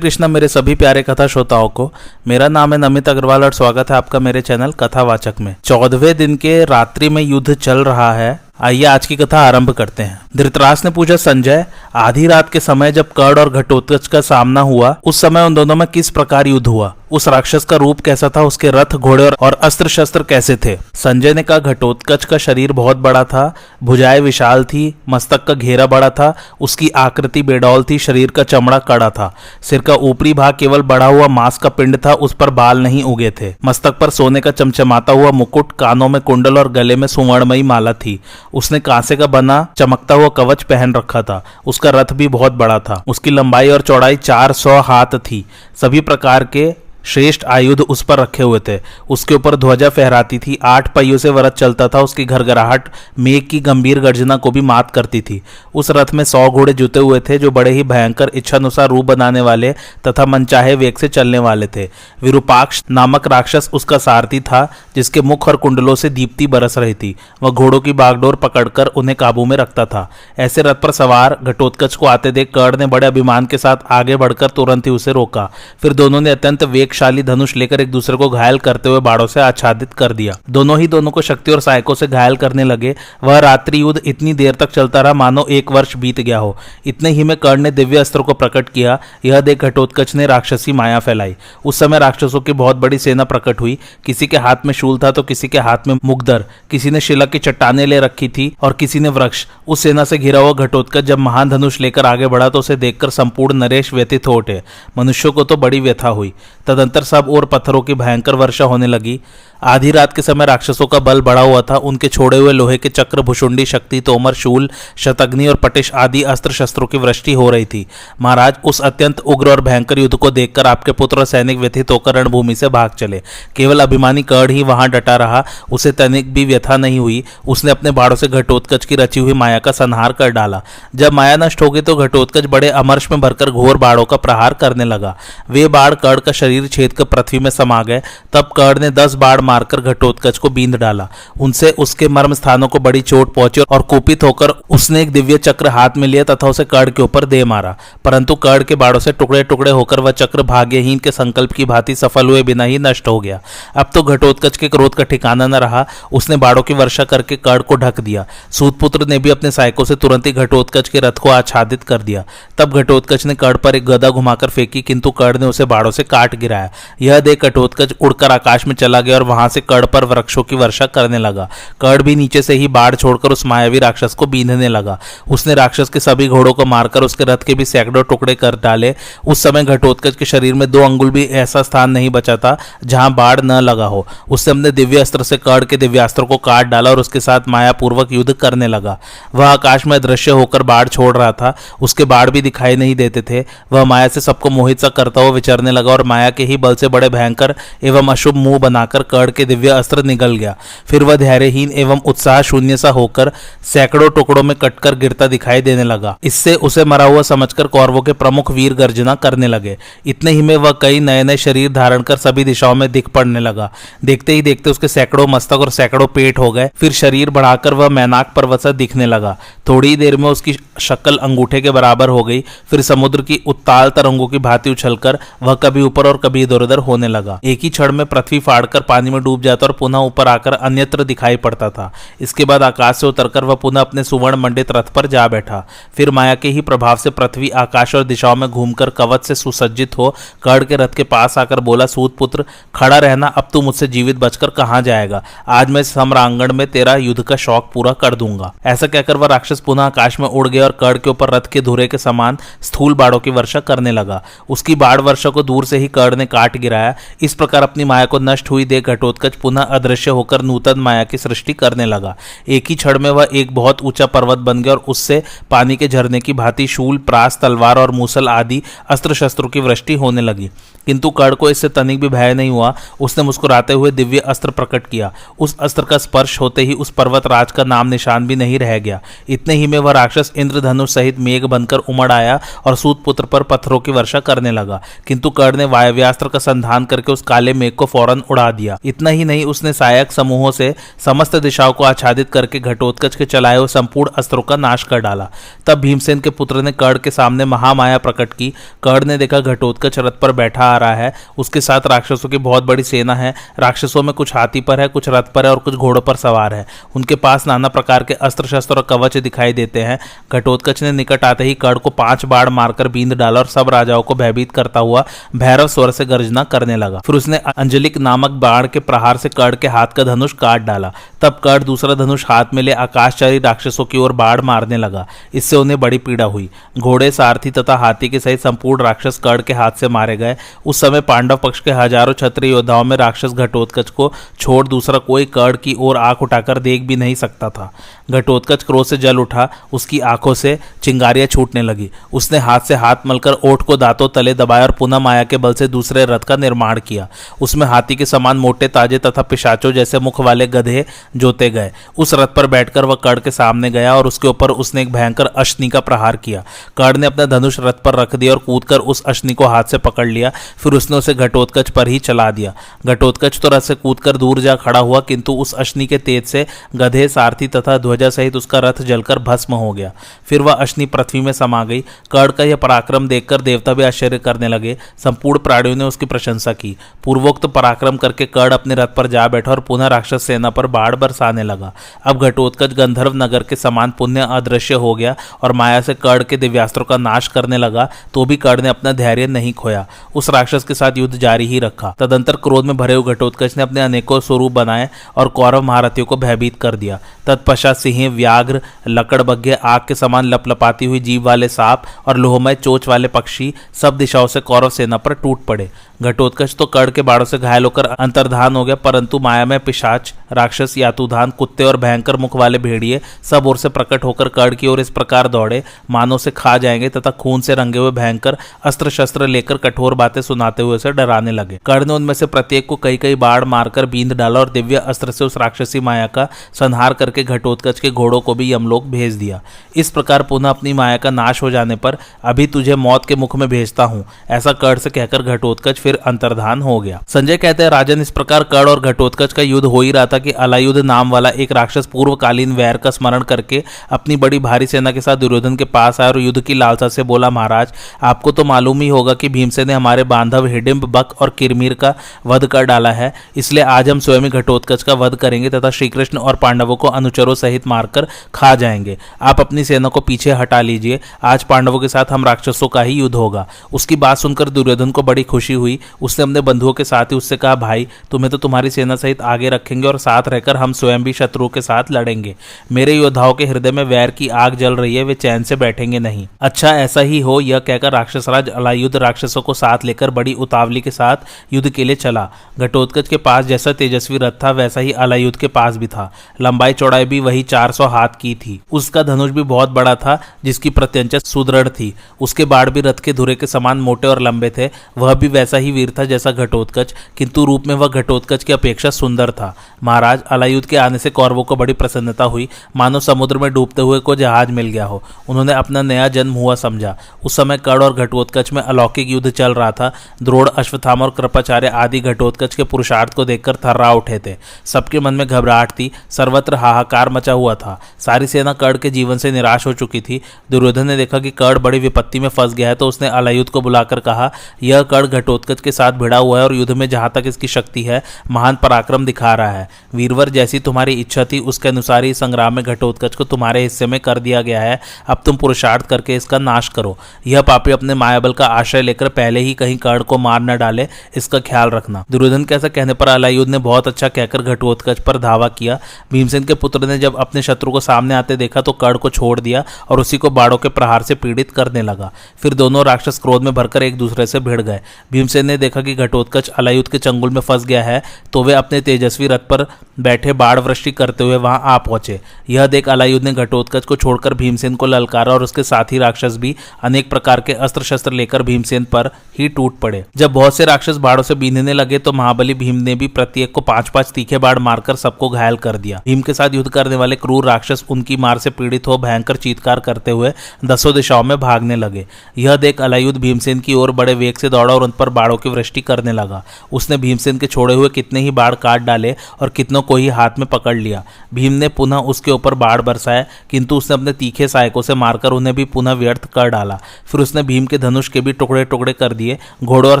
कृष्णा मेरे सभी प्यारे कथा श्रोताओं को। मेरा नाम है नमित अग्रवाल और स्वागत है आपका मेरे चैनल कथावाचक में। चौदहवें दिन के रात्रि में युद्ध चल रहा है। आइए आज की कथा आरंभ करते हैं। धृतराज ने पूछा, संजय, आधी रात के समय जब कर्ण और घटोत्कच का सामना हुआ, उस समय उन दोनों में किस प्रकार युद्ध हुआ? उस राक्षस का रूप कैसा था उसके रथ घोड़े और, अस्त्र शस्त्र कैसे थे? संजय ने कहा घटोत्कच का शरीर बहुत बड़ा था भुजाएँ विशाल थी मस्तक का घेरा बड़ा था उसकी आकृति बेडौल थी शरीर का चमड़ा कड़ा था। सिर का ऊपरी भाग केवल बढ़ा हुआ मांस का पिंड था उस पर बाल नहीं उगे थे। मस्तक पर सोने का चमचमाता हुआ मुकुट कानों में कुंडल और गले में सुवर्णमयी माला थी। उसने कांसे का बना चमकता हुआ कवच पहन रखा था। उसका रथ भी बहुत बड़ा था। उसकी लंबाई और चौड़ाई चार सौ हाथ थी। सभी प्रकार के श्रेष्ठ आयुध उस पर रखे हुए थे। उसके ऊपर ध्वजा फहराती थी, आठ पहियों से वरत चलता था, उसकी घरघराहट मेघ की गंभीर गर्जना को भी मात करती थी। उस रथ में सौ घोड़े जुते हुए थे, जो बड़े ही भयंकर इच्छानुसार रूप बनाने वाले तथा मनचाहे वेग से चलने वाले थे। विरूपाक्ष नामक राक्षस उसका सारथी था, जिसके मुख और कुंडलों से दीप्ति बरस रही थी। वह घोड़ों की बागडोर पकड़कर उन्हें काबू में रखता था। ऐसे रथ पर सवार घटोत्कच को आते देख कर्ण ने बड़े अभिमान के साथ आगे बढ़कर तुरंत ही उसे रोका। फिर दोनों ने अत्यंत वेग वेगशाली धनुष लेकर एक दूसरे को घायल करते हुए बाड़ों से आच्छादित कर दिया। दोनों ही दोनों को शक्ति और सहायकों से घायल करने लगे। वह रात्रि युद्ध इतनी देर तक चलता रहा, मानो एक वर्ष बीत गया हो। इतने ही में कर्ण ने दिव्य अस्त्र को प्रकट किया। यह देख घटोत्कच ने राक्षसी माया फैलाई। उस समय राक्षसों की बहुत बड़ी सेना प्रकट हुई। किसी के हाथ में शूल था तो किसी के हाथ में मुगदर किसी ने शिला की चट्टाने ले रखी थी और किसी ने वृक्ष। उस सेना से घिरा हुआ घटोत्कच जब महान धनुष लेकर आगे बढ़ा तो उसे देखकर संपूर्ण नरेश व्यथित हो उठे। मनुष्यों को तो बड़ी व्यथा हुई। तदंतर सब और पत्थरों की भयंकर वर्षा होने लगी। आधी रात के समय राक्षसों का बल बढ़ा हुआ था। उनके छोड़े हुए लोहे के चक्र भुषुंडी शक्ति, तोमर, शूल शतग्नि और पटिश आदि अस्त्र शस्त्रों की वृष्टि हो रही थी। महाराज, उस अत्यंत उग्र और भयंकर युद्ध को देखकर आपके पुत्र और सैनिक व्यथित होकर रणभूमि से भाग चले। केवल अभिमानी कर्ण ही वहाँ डटा रहा, उसे तनिक भी व्यथा नहीं हुई। उसने अपने बाड़ों से घटोत्कच की रची हुई माया का संहार कर डाला। जब माया नष्ट हो गई तो घटोत्कच बड़े अमर्श में भरकर घोर बाड़ों का प्रहार करने लगा। वे बाढ़ कर्ण का शरीर छेद कर पृथ्वी में समा गए। तब कर्ण ने दस बाढ़ मारकर घटोत्कच को बींद डाला। उनसे उसके मर्म स्थानों को बड़ी चोट पहुँची और कुपित होकर उसने एक दिव्य चक्र हाथ में लिया तथा उसे कर्ण के ऊपर दे मारा। परंतु कर्ण के बाड़ों से टुकड़े टुकड़े होकर वह चक्र भाग्यहीन के संकल्प की भांति सफल हुए बिना ही नष्ट हो गया। अब तो घटोत्कच के क्रोध का ठिकाना न रहा। उसने बाड़ों की वर्षा करके कर्ण को ढक दिया। सूतपुत्र ने भी अपने सहायकों से तुरंत ही घटोत्कच के रथ को आच्छादित कर दिया। तब घटोत्कच ने कर्ण पर एक गदा घुमाकर फेंकी, किंतु कर्ण ने उसे बाड़ों से काट गिराया। यह देख घटोत्कच उड़कर आकाश में चला गया और वहाँ से कड़ पर वृक्षों की वर्षा करने लगा। कर्ण भी नीचे से ही बाढ़ छोड़कर उस मायावी राक्षस को बींधने लगा। उसने राक्षस के सभी घोड़ों को मारकर उसके रथ के भी सैकड़ों टुकड़े कर डाले। उस समय घटोत्कच के शरीर में दो अंगुल भी ऐसा स्थान नहीं बचा था जहाँ बाढ़ न लगा हो। उसने अपने दिव्य अस्त्र से कर्ण के दिव्यास्त्र को काट डाला और उसके साथ मायापूर्वक युद्ध करने लगा। वह आकाश में दृश्य होकर बाढ़ छोड़ रहा था। उसके बाढ़ भी दिखाई नहीं देते थे। वह माया से सबको मोहित सा करता हुआ विचरने लगा और माया के ही बल से बड़े भयंकर एवं अशुभ मुँह बनाकर कर्ण के दिव्य अस्त्र निगल गया। फिर वह धैर्यहीन एवं उत्साह शून्य सा होकर सैकड़ों टुकड़ों में कटकर गिरता दिखाई देने लगा। इससे उसे मरा हुआ समझकर कौरवों के प्रमुख वीर गर्जना करने लगे। इतने ही में वह कई नए नए शरीर धारण कर सभी दिशाओं में दिख पड़ने लगा। देखते ही देखते उसके सैकड़ों मस्तक और सैकड़ों पेट हो गए। फिर शरीर बढ़ाकर वह मैनाक पर्वत सा दिखने लगा। थोड़ी देर में उसकी शक्ल अंगूठे के बराबर हो गई। फिर समुद्र की उत्ताल तरंगों की भांति उछलकर वह कभी ऊपर और कभी इधर उधर होने लगा। एक ही क्षण में पृथ्वी फाड़कर पानी में डूब जाता और पुनः ऊपर आकर अन्यत्र दिखाई पड़ता था। इसके बाद आकाश से उतरकर वह पुनः अपने सुवर्ण मंडित रथ पर जा बैठा। फिर माया के ही प्रभाव से पृथ्वी आकाश और दिशाओं में घूमकर कवच से सुसज्जित हो कर्ण के रथ के पास आकर बोला, सूत पुत्र, खड़ा रहना, अब तू मुझसे जीवित बचकर कहाँ जाएगा? आज मैं सम्रांगण में तेरा युद्ध का शौक पूरा कर दूँगा। ऐसा कहकर वह राक्षस पुनः आकाश में उड़ गया और कर्ण के ऊपर रथ के धुरे के समान स्थूल बाड़ों की वर्षा करने लगा। उसकी बाढ़ वर्षा को दूर से ही कर्ण ने काट गिराया। इस प्रकार अपनी माया को नष्ट हुई देख घटोत्कच पुनः अदृश्य होकर नूतन माया की सृष्टि करने लगा। एक ही क्षण में वह एक बहुत ऊँचा पर्वत बन गया और उससे पानी के झरने की भांति शूल, प्रास, तलवार और मूसल आदि अस्त्र शस्त्रों की वृष्टि होने लगी। किंतु कर्ण को इससे तनिक भी भय नहीं हुआ। उसने मुस्कुराते हुए दिव्य अस्त्र प्रकट किया। उस अस्त्र का स्पर्श होते ही उस पर्वत राज का नाम निशान भी नहीं रह गया। इतने ही में वह राक्षस इंद्रधनुष सहित मेघ बनकर उमड़ आया और सूत पुत्र पर पत्थरों की वर्षा करने लगा। किंतु कर्ण ने वायव्या दिव्यास्त्र का संधान करके उस काले मेघ को फ़ौरन उड़ा दिया। इतना ही नहीं, उसने सहायक समूहों से समस्त दिशाओं को आच्छादित करके घटोत्कच के चलाए हुए संपूर्ण अस्त्रों का नाश कर डाला। तब भीमसेन के पुत्र ने कर्ण के सामने महामाया प्रकट की। कर्ण ने देखा घटोत्कच रथ पर बैठा आ रहा है। उसके साथ राक्षसों की बहुत बड़ी सेना है। राक्षसों में कुछ हाथी पर है, कुछ रथ पर है और कुछ घोड़ों पर सवार है। उनके पास नाना प्रकार के अस्त्र शस्त्र और कवच दिखाई देते हैं। घटोत्कच ने निकट आते ही कर्ण को पाँच बाढ़ मारकर बींद डाला और सब राजाओं को भयभीत करता हुआ भैरव स्वर से गर्जना करने लगा। फिर उसने अंजलिक नामक बाढ़ के प्रहार से कर्ण के हाथ का धनुष काट डाला। तब कर्ण दूसरा धनुष हाथ में ले आकाशचारी राक्षसों की ओर बाढ़ मारने लगा। इससे उन्हें बड़ी पीड़ा हुई। घोड़े, सारथी तथा हाथी के सहित संपूर्ण राक्षस कर्ण के हाथ से मारे गए। उस समय पांडव पक्ष के हज़ारों छत्री योद्धाओं में राक्षस घटोत्कच को छोड़ दूसरा कोई कर्ण की ओर आँख उठाकर देख भी नहीं सकता था। घटोत्कच क्रोध से जल उठा। उसकी आँखों से चिंगारियाँ छूटने लगी। उसने हाथ से हाथ मलकर ओठ को दांतों, तले दबाया और पुनः माया के बल से दूसरे रथ का निर्माण किया। उसमें हाथी के समान मोटे, ताजे तथा पिशाचों जैसे मुख वाले गधे जोते गए। उस रथ पर बैठकर वह कर्ण के सामने गया और उसके ऊपर उसने एक भयंकर अश्नि का प्रहार किया। कर्ण ने अपना धनुष रथ पर रख दिया और कूदकर उस अश्नि को हाथ से पकड़ लिया। फिर उसने उसे घटोत्कच पर ही चला दिया। घटोत्कच तो रथ से कूदकर दूर जा खड़ा हुआ, किंतु उस अश्नि के तेज से गधे, सारथी तथा ध्वजा सहित उसका रथ जलकर भस्म हो गया। फिर वह अश्नि पृथ्वी में समा गई। कड़ का यह पराक्रम देखकर देवता भी आश्चर्य करने लगे। संपूर्ण प्राणियों ने उसकी प्रशंसा की। पूर्वोक्त पराक्रम करके कर्ण अपने रथ पर जा बैठा और पुनः राक्षस सेना पर बाढ़ बरसाने लगा। अब घटोत्कच गंधर्व नगर के समान पुण्य अदृश्य हो गया और माया से कर्ण के दिव्यास्त्रों का नाश करने लगा तो भी कर्ण ने अपना धैर्य नहीं खोया। उस राक्षस के साथ युद्ध जारी ही रखा। तदंतर क्रोध में भरे हुए घटोत्कच ने अपने अनेकों स्वरूप बनाए और कौरव महारथियों को भयभीत कर दिया। तत्पश्चात सिंह, व्याघ्र लकड़बग्घे आग के समान लपलपाती हुई जीव वाले सांप और लोहमय चोच वाले पक्षी सब दिशाओं से कौरव सेना पर टूट पड़े। घटोत्कच तो कड़ के बाड़ों से घायल होकर अंतर्धान हो गया, परंतु माया में पिशाच, राक्षस, यातुधान, कुत्ते और भयंकर मुख वाले भेड़िए सब ओर से प्रकट होकर कड़ की ओर इस प्रकार दौड़े। मानो से खा जाएँगे तथा खून से रंगे हुए भयंकर अस्त्र शस्त्र लेकर कठोर बातें सुनाते हुए उसे डराने लगे। कर्ण ने उनमें से प्रत्येक को कई कई बाढ़ मारकर बींद डाला और दिव्य अस्त्र से उस राक्षसी माया का संहार करके घटोत्कच के घोड़ों को भी यमलोक भेज दिया। इस प्रकार पुनः अपनी माया का नाश हो जाने पर अभी तुझे मौत के मुख में भेजता हूँ, ऐसा कड़ से कहकर घटोत्कच फिर अंतर्धान हो गया। संजय कहते हैं, राजन, इस प्रकार कर्ण और घटोत्कच का युद्ध हो ही रहा था कि अलायुद्ध नाम वाला एक राक्षस पूर्वकालीन वैर का स्मरण करके अपनी बड़ी भारी सेना के साथ दुर्योधन के पास आया और युद्ध की लालसा से बोला, महाराज, आपको तो मालूम ही होगा कि भीमसेन ने हमारे बांधव हिडिम्ब, बक और किरमीर का वध कर डाला है। इसलिए आज हम स्वयं घटोत्कच का वध करेंगे तथा श्रीकृष्ण और पांडवों को अनुचरों सहित मारकर खा जाएँगे। आप अपनी सेना को पीछे हटा लीजिए। आज पांडवों के साथ हम राक्षसों का ही युद्ध होगा। उसकी बात सुनकर दुर्योधन को बड़ी खुशी हुई। उसने अपने बंधुओं के साथ ही उससे कहा, भाई, तुम्हें तो तुम्हारी सेना सहित आगे रखेंगे और साथ रहकर हम स्वयं भी शत्रुओं के साथ लड़ेंगे। मेरे योद्धाओं के हृदय में वैर की आग जल रही है, वे चैन से बैठेंगे नहीं। अच्छा ऐसा ही हो, यह कहकर राक्षसराज अलायुद्ध राक्षसों को साथ लेकर बड़ी उतावली के साथ युद्ध के लिए चला। घटोत्कच के पास जैसा तेजस्वी रथ था, वैसा ही अलायुद्ध के पास भी था। लंबाई चौड़ाई भी वही 400 हाथ की थी। उसका धनुष भी बहुत बड़ा था, जिसकी प्रत्यंचा सुदृढ़ थी। उसके बाढ़ भी रथ के धुरे के समान मोटे और लंबे थे। वह भी वैसा ही वीर था जैसा घटोत्कच, किंतु रूप में वह घटोत्कच की अपेक्षा सुंदर था। महाराज अलायुद्ध के आने से कौरवों को बड़ी प्रसन्नता हुई। मानो समुद्र में डूबते हुए को जहाज़ मिल गया हो। उन्होंने अपना नया जन्म हुआ समझा। उस समय कड़ और घटोत्कच में अलौकिक युद्ध चल रहा था। द्रोड़ अश्वथाम और कृपाचार्य आदि घटोत्कच के पुरुषार्थ को देखकर थर्रा उठे थे। सबके मन में घबराहट थी। सर्वत्र हाहाकार मचा हुआ था। सारी सेना कड़ के जीवन से निराश हो चुकी थी। दुर्योधन ने देखा कि कड़ बड़ी विपत्ति में फंस गया है तो उसने अलायुद्ध को बुलाकर कहा, यह कड़ घटोत्कच के साथ भिड़ा हुआ है और युद्ध में जहाँ तक इसकी शक्ति है, महान पराक्रम दिखा रहा है। वीरवर जैसी तुम्हारी इच्छा थी, उसके अनुसार ही संग्राम में घटोत्कच को तुम्हारे हिस्से में कर दिया गया है। अब तुम पुरुषार्थ करके इसका नाश करो। यह पापी अपने मायाबल का आश्रय लेकर पहले ही कहीं कर्ण को मार न डाले, इसका ख्याल रखना। दुर्योधन के ऐसा कहने पर अलायुद्ध ने बहुत अच्छा कहकर घटोत्कच पर धावा किया। भीमसेन के पुत्र ने जब अपने शत्रु को सामने आते देखा तो कर्ण को छोड़ दिया और उसी को बाड़ों के प्रहार से पीड़ित करने लगा। फिर दोनों राक्षस क्रोध में भरकर एक दूसरे से भिड़ गए। भीमसेन ने देखा कि घटोत्कच अलायुद्ध के चंगुल में फंस गया है तो वे अपने तेजस्वी रथ पर बैठे बाढ़ वृष्टि करते हुए वहाँ आ पहुँचे। यह देख अलायुद्ध ने घटोत्कच को छोड़कर भीमसेन को ललकारा और उसके साथी राक्षस भी अनेक प्रकार के अस्त्र शस्त्र लेकर भीमसेन पर ही टूट पड़े। जब बहुत से राक्षस बाढ़ों से बीनने लगे तो महाबली भीम ने भी प्रत्येक को पाँच पाँच तीखे बाढ़ मारकर सबको घायल कर दिया। भीम के साथ युद्ध करने वाले क्रूर राक्षस उनकी मार से पीड़ित हो भयंकर चीतकार करते हुए दसों दिशाओं में भागने लगे। यह देख अलायुद्ध भीमसेन की ओर बड़े वेग से दौड़ा और पर बाड़ों की वृष्टि करने लगा। उसने भीमसेन के छोड़े हुए कितने ही बाढ़ काट डाले और कितनों को ही हाथ में पकड़ लिया। भीम ने पुनः उसके ऊपर बाढ़ बरसाए, किंतु उसने अपने तीखे सहायकों से मारकर उन्हें भी पुनः व्यर्थ कर डाला। फिर उसने भीम के धनुष के भी टुकड़े टुकड़े कर दिए, घोड़ों और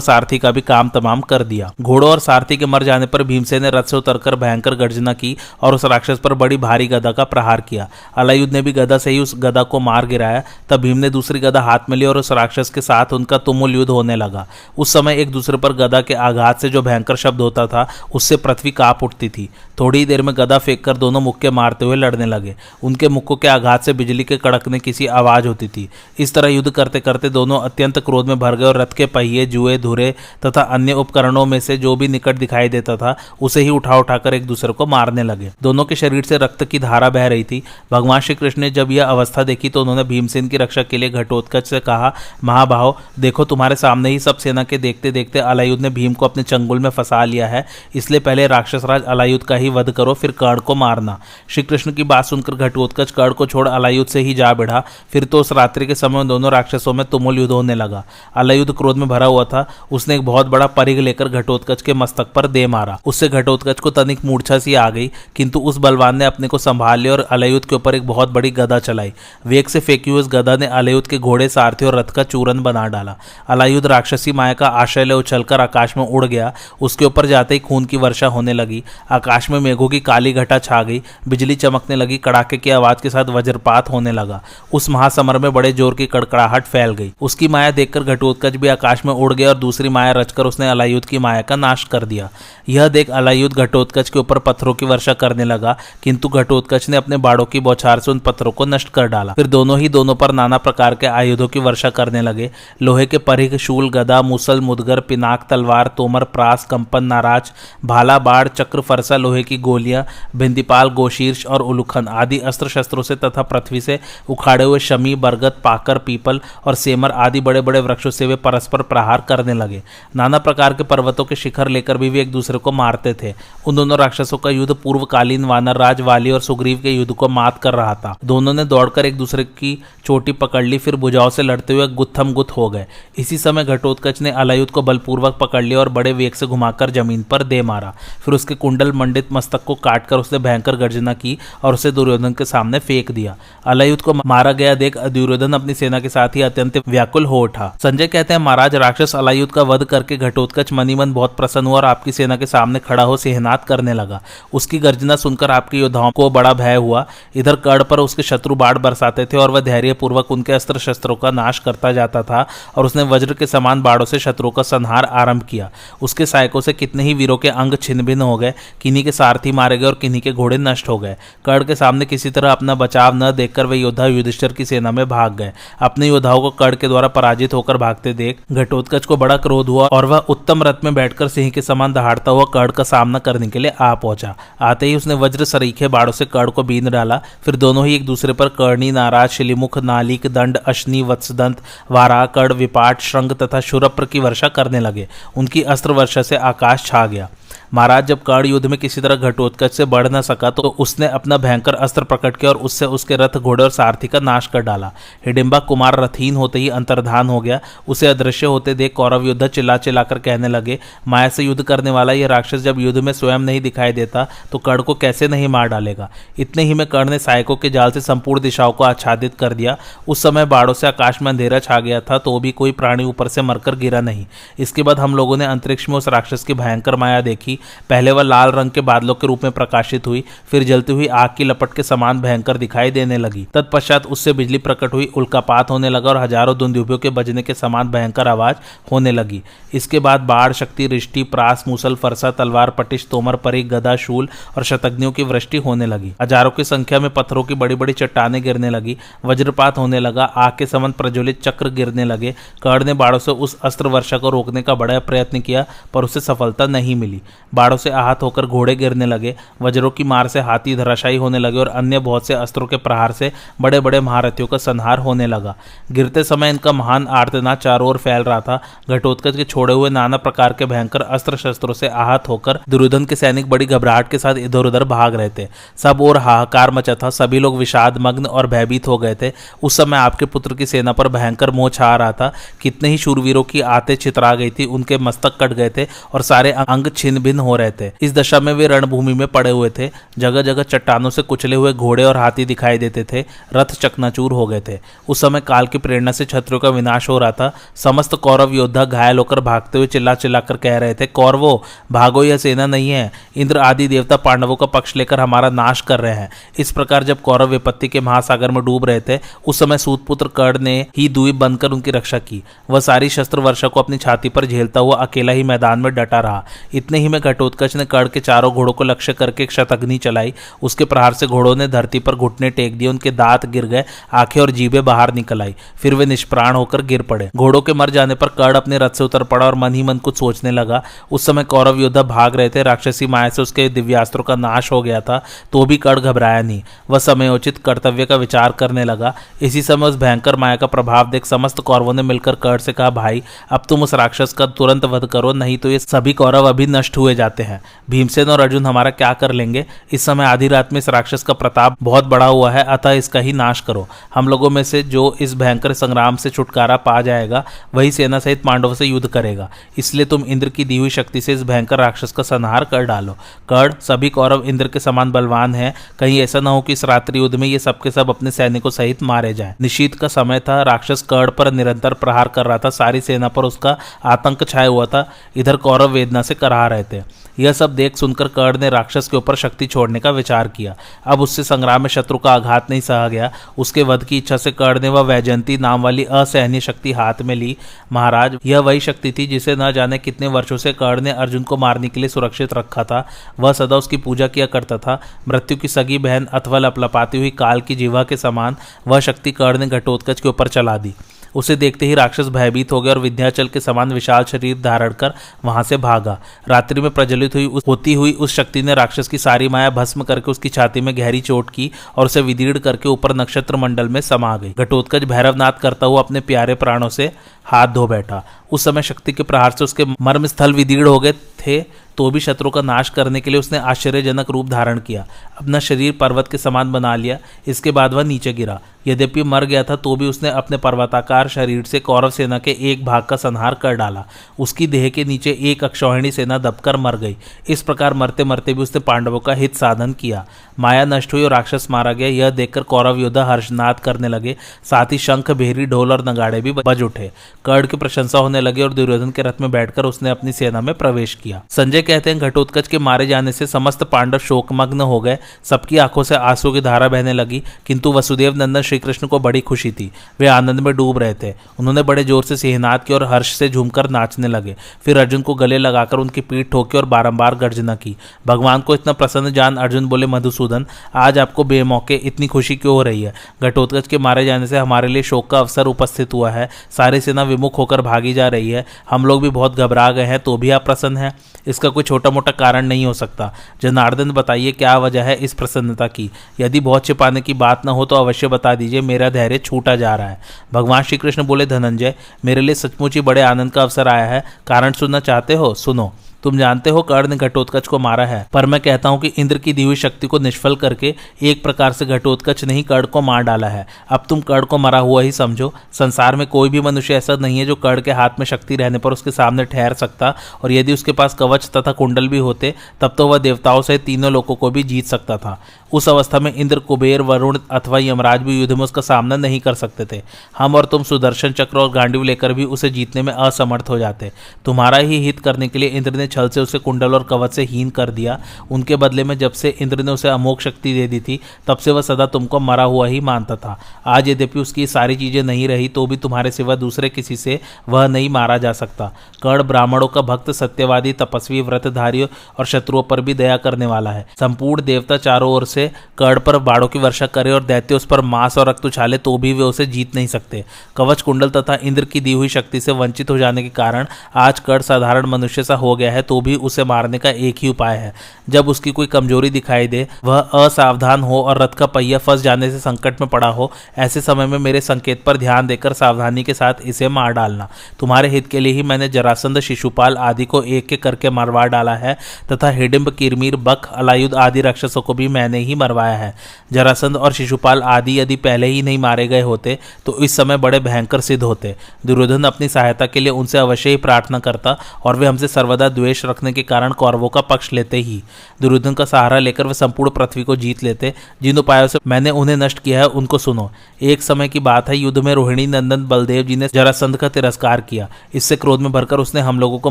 सारथी का भी काम तमाम कर दिया। घोड़ों और सारथी के मर जाने पर भीमसेन ने रथ से उतरकर भयंकर गर्जना की और उस राक्षस पर बड़ी भारी गदा का प्रहार किया। अलायुद्ध ने भी गदा से ही उस गदा को मार गिराया। तब भीम ने दूसरी गदा हाथ में ली और उस राक्षस के साथ उनका तुमुल युद्ध होने लगा। उस समय एक दूसरे पर गदा के आघात से जो भयंकर शब्द होता था, उससे पृथ्वी काँप उठती थी। थोड़ी देर में गदा फेंक कर दोनों मुक्के मारते हुए लड़ने लगे। उनके मुक्कों के आघात से बिजली के कड़कने की सी आवाज़ होती थी। इस तरह युद्ध करते करते दोनों अत्यंत क्रोध में भर गए और रथ के पहिए, जुए, धुरे तथा अन्य उपकरणों में से जो भी निकट दिखाई देता था, उसे ही उठा उठाकर एक दूसरे को मारने लगे। दोनों के शरीर से रक्त की धारा बह रही थी। भगवान श्री कृष्ण ने जब यह अवस्था देखी तो उन्होंने भीमसेन की रक्षा के लिए घटोत्कच से कहा महाभाव देखो तुम्हारे सामने ही सब सेना के देखते देखते अलायुद्ध ने भीम को अपने चंगुल में फंसा लिया है। इसलिए पहले राक्षस राज अलायुद्ध का ही वध करो, फिर कर्ण को मारना। श्री कृष्ण की बात सुनकर घटोत्कच कर्ण को छोड़ अलायुद्ध से ही जा बढ़ा फिर तो उस रात्रि के समय दोनों राक्षसों में तुमुल युद्ध होने लगा। अलायुद्ध क्रोध में भरा हुआ था। उसने एक बहुत बड़ा परिग लेकर घटोत्कच के मस्तक पर दे मारा। उससे घटोत्कच को तनिक मूर्छा सी आ गई, किंतु उस बलवान ने अपने को संभाल लिया और अलायुद्ध के ऊपर एक बहुत बड़ी गदा चलाई। वेग से फेंकी हुई उस गदा ने अलायुद्ध के घोड़े, सारथी और रथ का चूरन बना डाला। अलायुद्ध राक्षसी माया का आश्रय ले उछलकर आकाश में उड़ गया। उसके ऊपर जाते ही खून की वर्षा होने लगी। आकाश में मेघों की काली घटा छा गई। बिजली चमकने लगी। कड़ाके की आवाज़ के साथ वज्रपात होने लगा। उस महासमर में बड़े ज़ोर की कड़कड़ाहट फैल गई। उसकी माया देखकर घटोत्कच भी आकाश में उड़ गया और दूसरी माया रचकर उसने अलायुद्ध की माया का नाश कर दिया। यह देख अलायुद्ध घटोत्कच के ऊपर पत्थरों की वर्षा करने लगा। किंतु घटोत्कच ने अपने बाड़ों की बौछार से उन पत्थरों को नष्ट कर डाला। फिर दोनों ही दोनों पर नाना प्रकार के आयुधों की वर्षा करने लगे। लोहे के परिघ, शूल, गदा, मुसल मुदगर पिनाक तलवार, तोमर, प्रास, कंपन, नाराज़, भाला, बाढ़, चक्र, फरसा, लोहे की गोलियाँ, भिंदीपाल, गोशीर्ष और उलुखन आदि अस्त्र शस्त्रों से तथा पृथ्वी से उखाड़े हुए शमी, बरगद, पाकर, पीपल और सेमर आदि बड़े बड़े वृक्षों से वे परस्पर प्रहार करने लगे। नाना प्रकार के पर्वतों के शिखर लेकर भी वे एक दूसरे को मारते थे। उन दोनों राक्षसों का युद्ध पूर्वकालीन वानर राज वाली और सुग्रीव के युद्ध को मात कर रहा था। दोनों ने दौड़कर एक दूसरे की चोटी पकड़ ली, फिर भुजाओं से लड़ते हुए गुत्थम गुत्थ हो गए। इसी समय घटोत्कच ने अलायुद्ध को बलपूर्वक पकड़ लिया और बड़े वेग से घुमाकर ज़मीन पर दे मारा। फिर उसके कुंडल मंडित मस्तक को काटकर उसने भयंकर गर्जना की और उसे दुर्योधन के सामने फेंक दिया। अलायुद्ध को मारा गया देख दुर्योधन अपनी सेना के साथ ही अत्यंत व्याकुल हो उठा। संजय कहते हैं, महाराज, राक्षस अलायुद्ध का वध करके घटोत्कच मनी मन बहुत प्रसन्न हुआ और आपकी सेना के सामने खड़ा हो सेहनात करने लगा। उसकी गर्जना सुनकर आपके योद्धाओं को बड़ा भय हुआ। इधर कड़ पर उसके शत्रु बाढ़ बरसाते थे और वह धैर्य पूर्वक उनके अस्त्र शस्त्रों का नाश करता जाता था और उसने वज्र के समान बाड़ों से शत्रुओं का संहार आरंभ किया। उसके सहायकों से कितने ही वीरों के अंग छिन्न भिन्न हो गए, किन्हीं के सारथी मारे गए और किन्हीं के घोड़े नष्ट हो गए। कड़ के सामने किसी तरह अपना बचाव न देखकर वे योद्धा युधिष्ठर की सेना में भाग गए। अपने योद्धाओं को कड़ के द्वारा पराजित होकर भागते देख, घटोत्कच को बड़ा क्रोध हुआ और वह उत्तम रथ में बैठकर सिंह के समान दहाड़ता हुआ कड़ का सामना करने के लिए आ पहुँचा। आते ही उसने वज्र सरीखे बाड़ों से कड़ को बीन डाला। फिर दोनों ही एक दूसरे पर कर्णी, नाराज़, शिलिमुख, नालिक, दंड, अश्नि, वत्सदंत वारा कड़ विपाट श्रृंग तथा शुरप्र की वर्षा करने लगे। उनकी अस्त्र वर्षा से आकाश छा गया। महाराज जब कर्ण युद्ध में किसी तरह घटोत्कच से बढ़ न सका तो उसने अपना भयंकर अस्त्र प्रकट किया और उससे उसके रथ घोड़े और सारथी का नाश कर डाला। हिडिम्बा कुमार रथहीन होते ही अंतर्धान हो गया। उसे अदृश्य होते देख कौरव योद्धा चिल्ला चिल्लाकर कहने लगे, माया से युद्ध करने वाला यह राक्षस जब युद्ध में स्वयं नहीं दिखाई देता तो कर्ण को कैसे नहीं मार डालेगा? इतने ही में कर्ण ने सहायकों के जाल से संपूर्ण दिशाओं को आच्छादित कर दिया। उस समय बाड़ों से आकाश में अंधेरा छा गया था तो भी कोई प्राणी ऊपर से मरकर गिरा नहीं। इसके बाद हम लोगों ने अंतरिक्ष में उस राक्षस की भयंकर माया देखी। पहले वह लाल रंग के बादलों के रूप में प्रकाशित हुई, फिर जलती हुई आग की लपट के समान भयंकर दिखाई देने लगी। तत्पश्चात उससे बिजली प्रकट हुई, उल्कापात होने लगा और हज़ारों दुंदुभियों के बजने के समान भयंकर आवाज़ होने लगी। इसके बाद बाढ़, शक्ति, रिष्टि, प्रास, मूसल, फरसा, तलवार, पटिश, तोमर, परी, गदा, शूल और शतग्नियों की वृष्टि होने लगी। हज़ारों की संख्या में पत्थरों की बड़ी बड़ी चट्टाने गिरने लगी, वज्रपात होने लगा, आग के समान प्रज्वलित चक्र गिरने लगे। कर्ण ने बाड़ों से उस अस्त्र वर्षा को रोकने का बड़ा प्रयत्न किया, पर उसे सफलता नहीं मिली। बाड़ों से आहत होकर घोड़े गिरने लगे, वज्रों की मार से हाथी धराशायी होने लगे और अन्य बहुत से अस्त्रों के प्रहार से बड़े बड़े महारथियों का संहार होने लगा। गिरते समय इनका महान आर्तनाद चारों ओर फैल रहा था। घटोत्कच के छोड़े हुए नाना प्रकार के भयंकर अस्त्र शस्त्रों से आहत होकर दुर्योधन के सैनिक बड़ी घबराहट के साथ इधर उधर भाग रहे थे। सब और हाहाकार मचा था। सभी लोग विषाद मग्न और भयभीत हो गए थे। उस समय आपके पुत्र की सेना पर भयंकर मोह छा रहा था। कितने ही शूरवीरों की आते छितरा गई थी, उनके मस्तक कट गए थे और सारे अंग छिन्न भिन्न हो रहे थे। इस दशा में वे रणभूमि में पड़े हुए थे। जगह जगह चट्टानों से कुचले हुए घोड़े और हाथी दिखाई देते थे। रथ चकनाचूर हो गए थे। उस समय काल की प्रेरणा से छत्रियों का विनाश हो रहा था। समस्त कौरव योद्धा घायल होकर भागते हुए चिल्ला चिल्लाकर कह रहे थे, कौरवो, भागो, यह सेना नहीं है। इंद्र आदि देवता पांडवों का पक्ष लेकर हमारा नाश कर रहे हैं। इस प्रकार जब कौरव विपत्ति के महासागर में डूब रहे थे, उस समय सूतपुत्र कर्ण ने ही द्वीप बनकर उनकी रक्षा की। वह सारी शस्त्र वर्षा को अपनी छाती पर झेलता हुआ अकेला ही मैदान में डटा रहा। इतने ही में घटोत्कच ने कड़ के चारों घोड़ों को लक्ष्य करके एक शतग्नि चलाई। उसके प्रहार से घोड़ों ने धरती पर घुटने टेक दिए, उनके दांत गिर गए, आँखें और जीभे बाहर निकल आई। फिर वे निष्प्राण होकर गिर पड़े। घोड़ों के मर जाने पर कर्ण अपने रथ से उतर पड़ा और मन ही मन कुछ सोचने लगा। उस समय कौरव योद्धा भाग रहे थे। राक्षसी माया से उसके दिव्यास्त्रों का नाश हो गया था तो भी कड़ घबराया नहीं। वह समयोचित कर्तव्य का विचार करने लगा। इसी समय उस भयंकर माया का प्रभाव देख समस्त कौरवों ने मिलकर कर्ण से कहा, भाई, अब तुम उस राक्षस का तुरंत वध करो, नहीं तो ये सभी कौरव अभी नष्ट हुए जाते हैं। भीमसेन और अर्जुन हमारा क्या कर लेंगे? इस समय आधी रात में इस राक्षस का प्रताप बहुत बड़ा हुआ है, अतः इसका ही नाश करो। हम लोगों में से जो इस भयंकर संग्राम से छुटकारा पा जाएगा, वही सेना सहित पांडवों से युद्ध करेगा। इसलिए तुम इंद्र की दी हुई शक्ति से इस भयंकर राक्षस का संहार कर डालो। कर्ण, सभी कौरव इंद्र के समान बलवान है। कहीं ऐसा ना हो कि इस रात्रि युद्ध में ये सबके सब अपने सैनिकों सहित मारे जाए। निशीत का समय था। राक्षस कर्ण पर निरंतर प्रहार कर रहा था। सारी सेना पर उसका आतंक छाया हुआ था। इधर कौरव वेदना से करा रहे थे। यह सब देख सुनकर कर्ण ने राक्षस के ऊपर शक्ति छोड़ने का विचार किया। अब उससे संग्राम में शत्रु का आघात नहीं सहा गया। उसके वध की इच्छा से कर्ण ने वह वैजयंती नाम वाली असहनीय शक्ति हाथ में ली। महाराज, यह वही शक्ति थी जिसे न जाने कितने वर्षों से कर्ण ने अर्जुन को मारने के लिए सुरक्षित रखा था। वह सदा उसकी पूजा किया करता था। मृत्यु की सगी बहन अथवा लपलपाती हुई काल की जीवा के समान वह शक्ति कर्ण ने घटोत्कच के ऊपर चला दी। उसे देखते ही राक्षस भयभीत हो गया और विद्याचल के समान विशाल शरीर धारण कर वहाँ से भागा। रात्रि में प्रज्वलित हुई होती हुई उस शक्ति ने राक्षस की सारी माया भस्म करके उसकी छाती में गहरी चोट की और उसे विदीर्ण करके ऊपर नक्षत्र मंडल में समा गई। घटोत्कच भैरवनाथ करता हुआ अपने प्यारे प्राणों से हाथ धो बैठा। उस समय शक्ति के प्रहार से उसके मर्म स्थल विदीर्ण हो गए थे। तो भी शत्रु का नाश करने के लिए उसने आश्चर्यजनक रूप धारण किया। अपना शरीर पर्वत के समान बना लिया, इसके बाद वह नीचे गिरा। यद्यपि मर गया था तो भी उसने अपने पर्वताकार शरीर से कौरव सेना के एक भाग का संहार कर डाला। उसकी देह के नीचे एक अक्षौहिणी सेना दबकर मर गई। इस प्रकार मरते मरते भी उसने पांडवों का हित साधन किया। माया नष्ट हुई और राक्षस मारा गया। यह देखकर कौरव योद्धा हर्षनाद करने लगे। साथ ही शंख, भेरी, ढोल और नगाड़े भी बज उठे। कर्ण की प्रशंसा होने लगी और दुर्योधन के रथ में बैठकर उसने अपनी सेना में प्रवेश किया। संजय कहते हैं, घटोत्कच के मारे जाने से समस्त पांडव शोकमग्न हो गए। सबकी आँखों से आँसू की धारा बहने लगी, किंतु वसुदेव नंदन श्री कृष्ण को बड़ी खुशी थी। वे आनंद में डूब रहे थे। उन्होंने बड़े ज़ोर से सिहनाद की और हर्ष से झूमकर नाचने लगे। फिर अर्जुन को गले लगाकर उनकी पीठ ठोकी और बारंबार गर्जना की। भगवान को इतना प्रसन्न जान अर्जुन बोले, मधुसूदन, आज आपको बेमौके इतनी खुशी क्यों हो रही है? घटोत्कच के मारे जाने से हमारे लिए शोक का अवसर उपस्थित हुआ है। सारी सेना विमुख होकर भागी जा रही है। हम लोग भी बहुत घबरा गए हैं तो भी आप प्रसन्न हैं? इसका कोई छोटा मोटा कारण नहीं हो सकता। जनार्दन बताइए, क्या वजह है इस प्रसन्नता की? यदि बहुत छिपाने की बात न हो तो अवश्य बता दीजिए, मेरा धैर्य छूटा जा रहा है। भगवान श्री कृष्ण बोले, धनंजय, मेरे लिए सचमुच ही बड़े आनंद का अवसर आया है। कारण सुनना चाहते हो? सुनो। तुम जानते हो कर्ण ने घटोत्कच को मारा है, पर मैं कहता हूँ कि इंद्र की दी हुई शक्ति को निष्फल करके एक प्रकार से घटोत्कच नहीं कर्ण को मार डाला है। अब तुम कर्ण को मरा हुआ ही समझो। संसार में कोई भी मनुष्य ऐसा नहीं है जो कर्ण के हाथ में शक्ति रहने पर उसके सामने ठहर सकता, और यदि उसके पास कवच तथा कुंडल भी होते, तब तो वह देवताओं से तीनों लोगों को भी जीत सकता था। उस अवस्था में इंद्र, कुबेर, वरुण अथवा यमराज भी युद्ध में उसका सामना नहीं कर सकते थे। हम और तुम सुदर्शन चक्र और गांडीव लेकर भी उसे जीतने में असमर्थ हो जाते। तुम्हारा ही हित करने के लिए इंद्र ने छल से उसे कुंडल और कवच से हीन कर दिया। उनके बदले में जब से इंद्र ने उसे अमोक शक्ति दे दी थी, तब से वह सदा तुमको मरा हुआ ही मानता था। आज यद्यपि उसकी सारी चीज़ें नहीं रही तो भी तुम्हारे सिवा दूसरे किसी से वह नहीं मारा जा सकता। कर्ण ब्राह्मणों का भक्त सत्यवादी, तपस्वी व्रतधारी और शत्रुओं पर भी दया करने वाला है। संपूर्ण देवता चारों ओर से कर्ण पर बाड़ों की वर्षा करे और दैत्य उस पर मांस और रक्त उछाले तो भी वे उसे जीत नहीं सकते। कवच कुंडल तथा इंद्र की दी हुई शक्ति से वंचित हो जाने के कारण आज कर्ण साधारण मनुष्य सा हो गया है है तो भी उसे मारने का एक ही उपाय है। जब उसकी कोई कमज़ोरी दिखाई दे, वह असावधान हो और रथ का पहिया फंस जाने से संकट में पड़ा हो, ऐसे समय में मेरे संकेत पर ध्यान देकर सावधानी के साथ इसे मार डालना। तुम्हारे हित के लिए ही मैंने जरासंध, शिशुपाल आदि को एक एक करके मरवा डाला है, तथा हिडिम्ब किरमीर, बख अलायुद आदि राक्षसों को भी मैंने ही मरवाया है। जरासंध और शिशुपाल आदि यदि पहले ही नहीं मारे गए होते तो इस समय बड़े भयंकर सिद्ध होते। दुर्योधन अपनी सहायता के लिए उनसे अवश्य ही प्रार्थना करता और वे हमसे सर्वदा द्वेष रखने के कारण कौरवों का पक्ष लेते ही दुर्योधन का सहारा लेकर वे संपूर्ण पृथ्वी को जीत लेते। जिन उपायों से मैंने उन्हें नष्ट किया है, उनको सुनो। एक समय की बात है, युद्ध में रोहिणी नंदन बलदेव जी ने जरासंध का तिरस्कार किया। इससे क्रोध में भरकर उसने हम लोगों को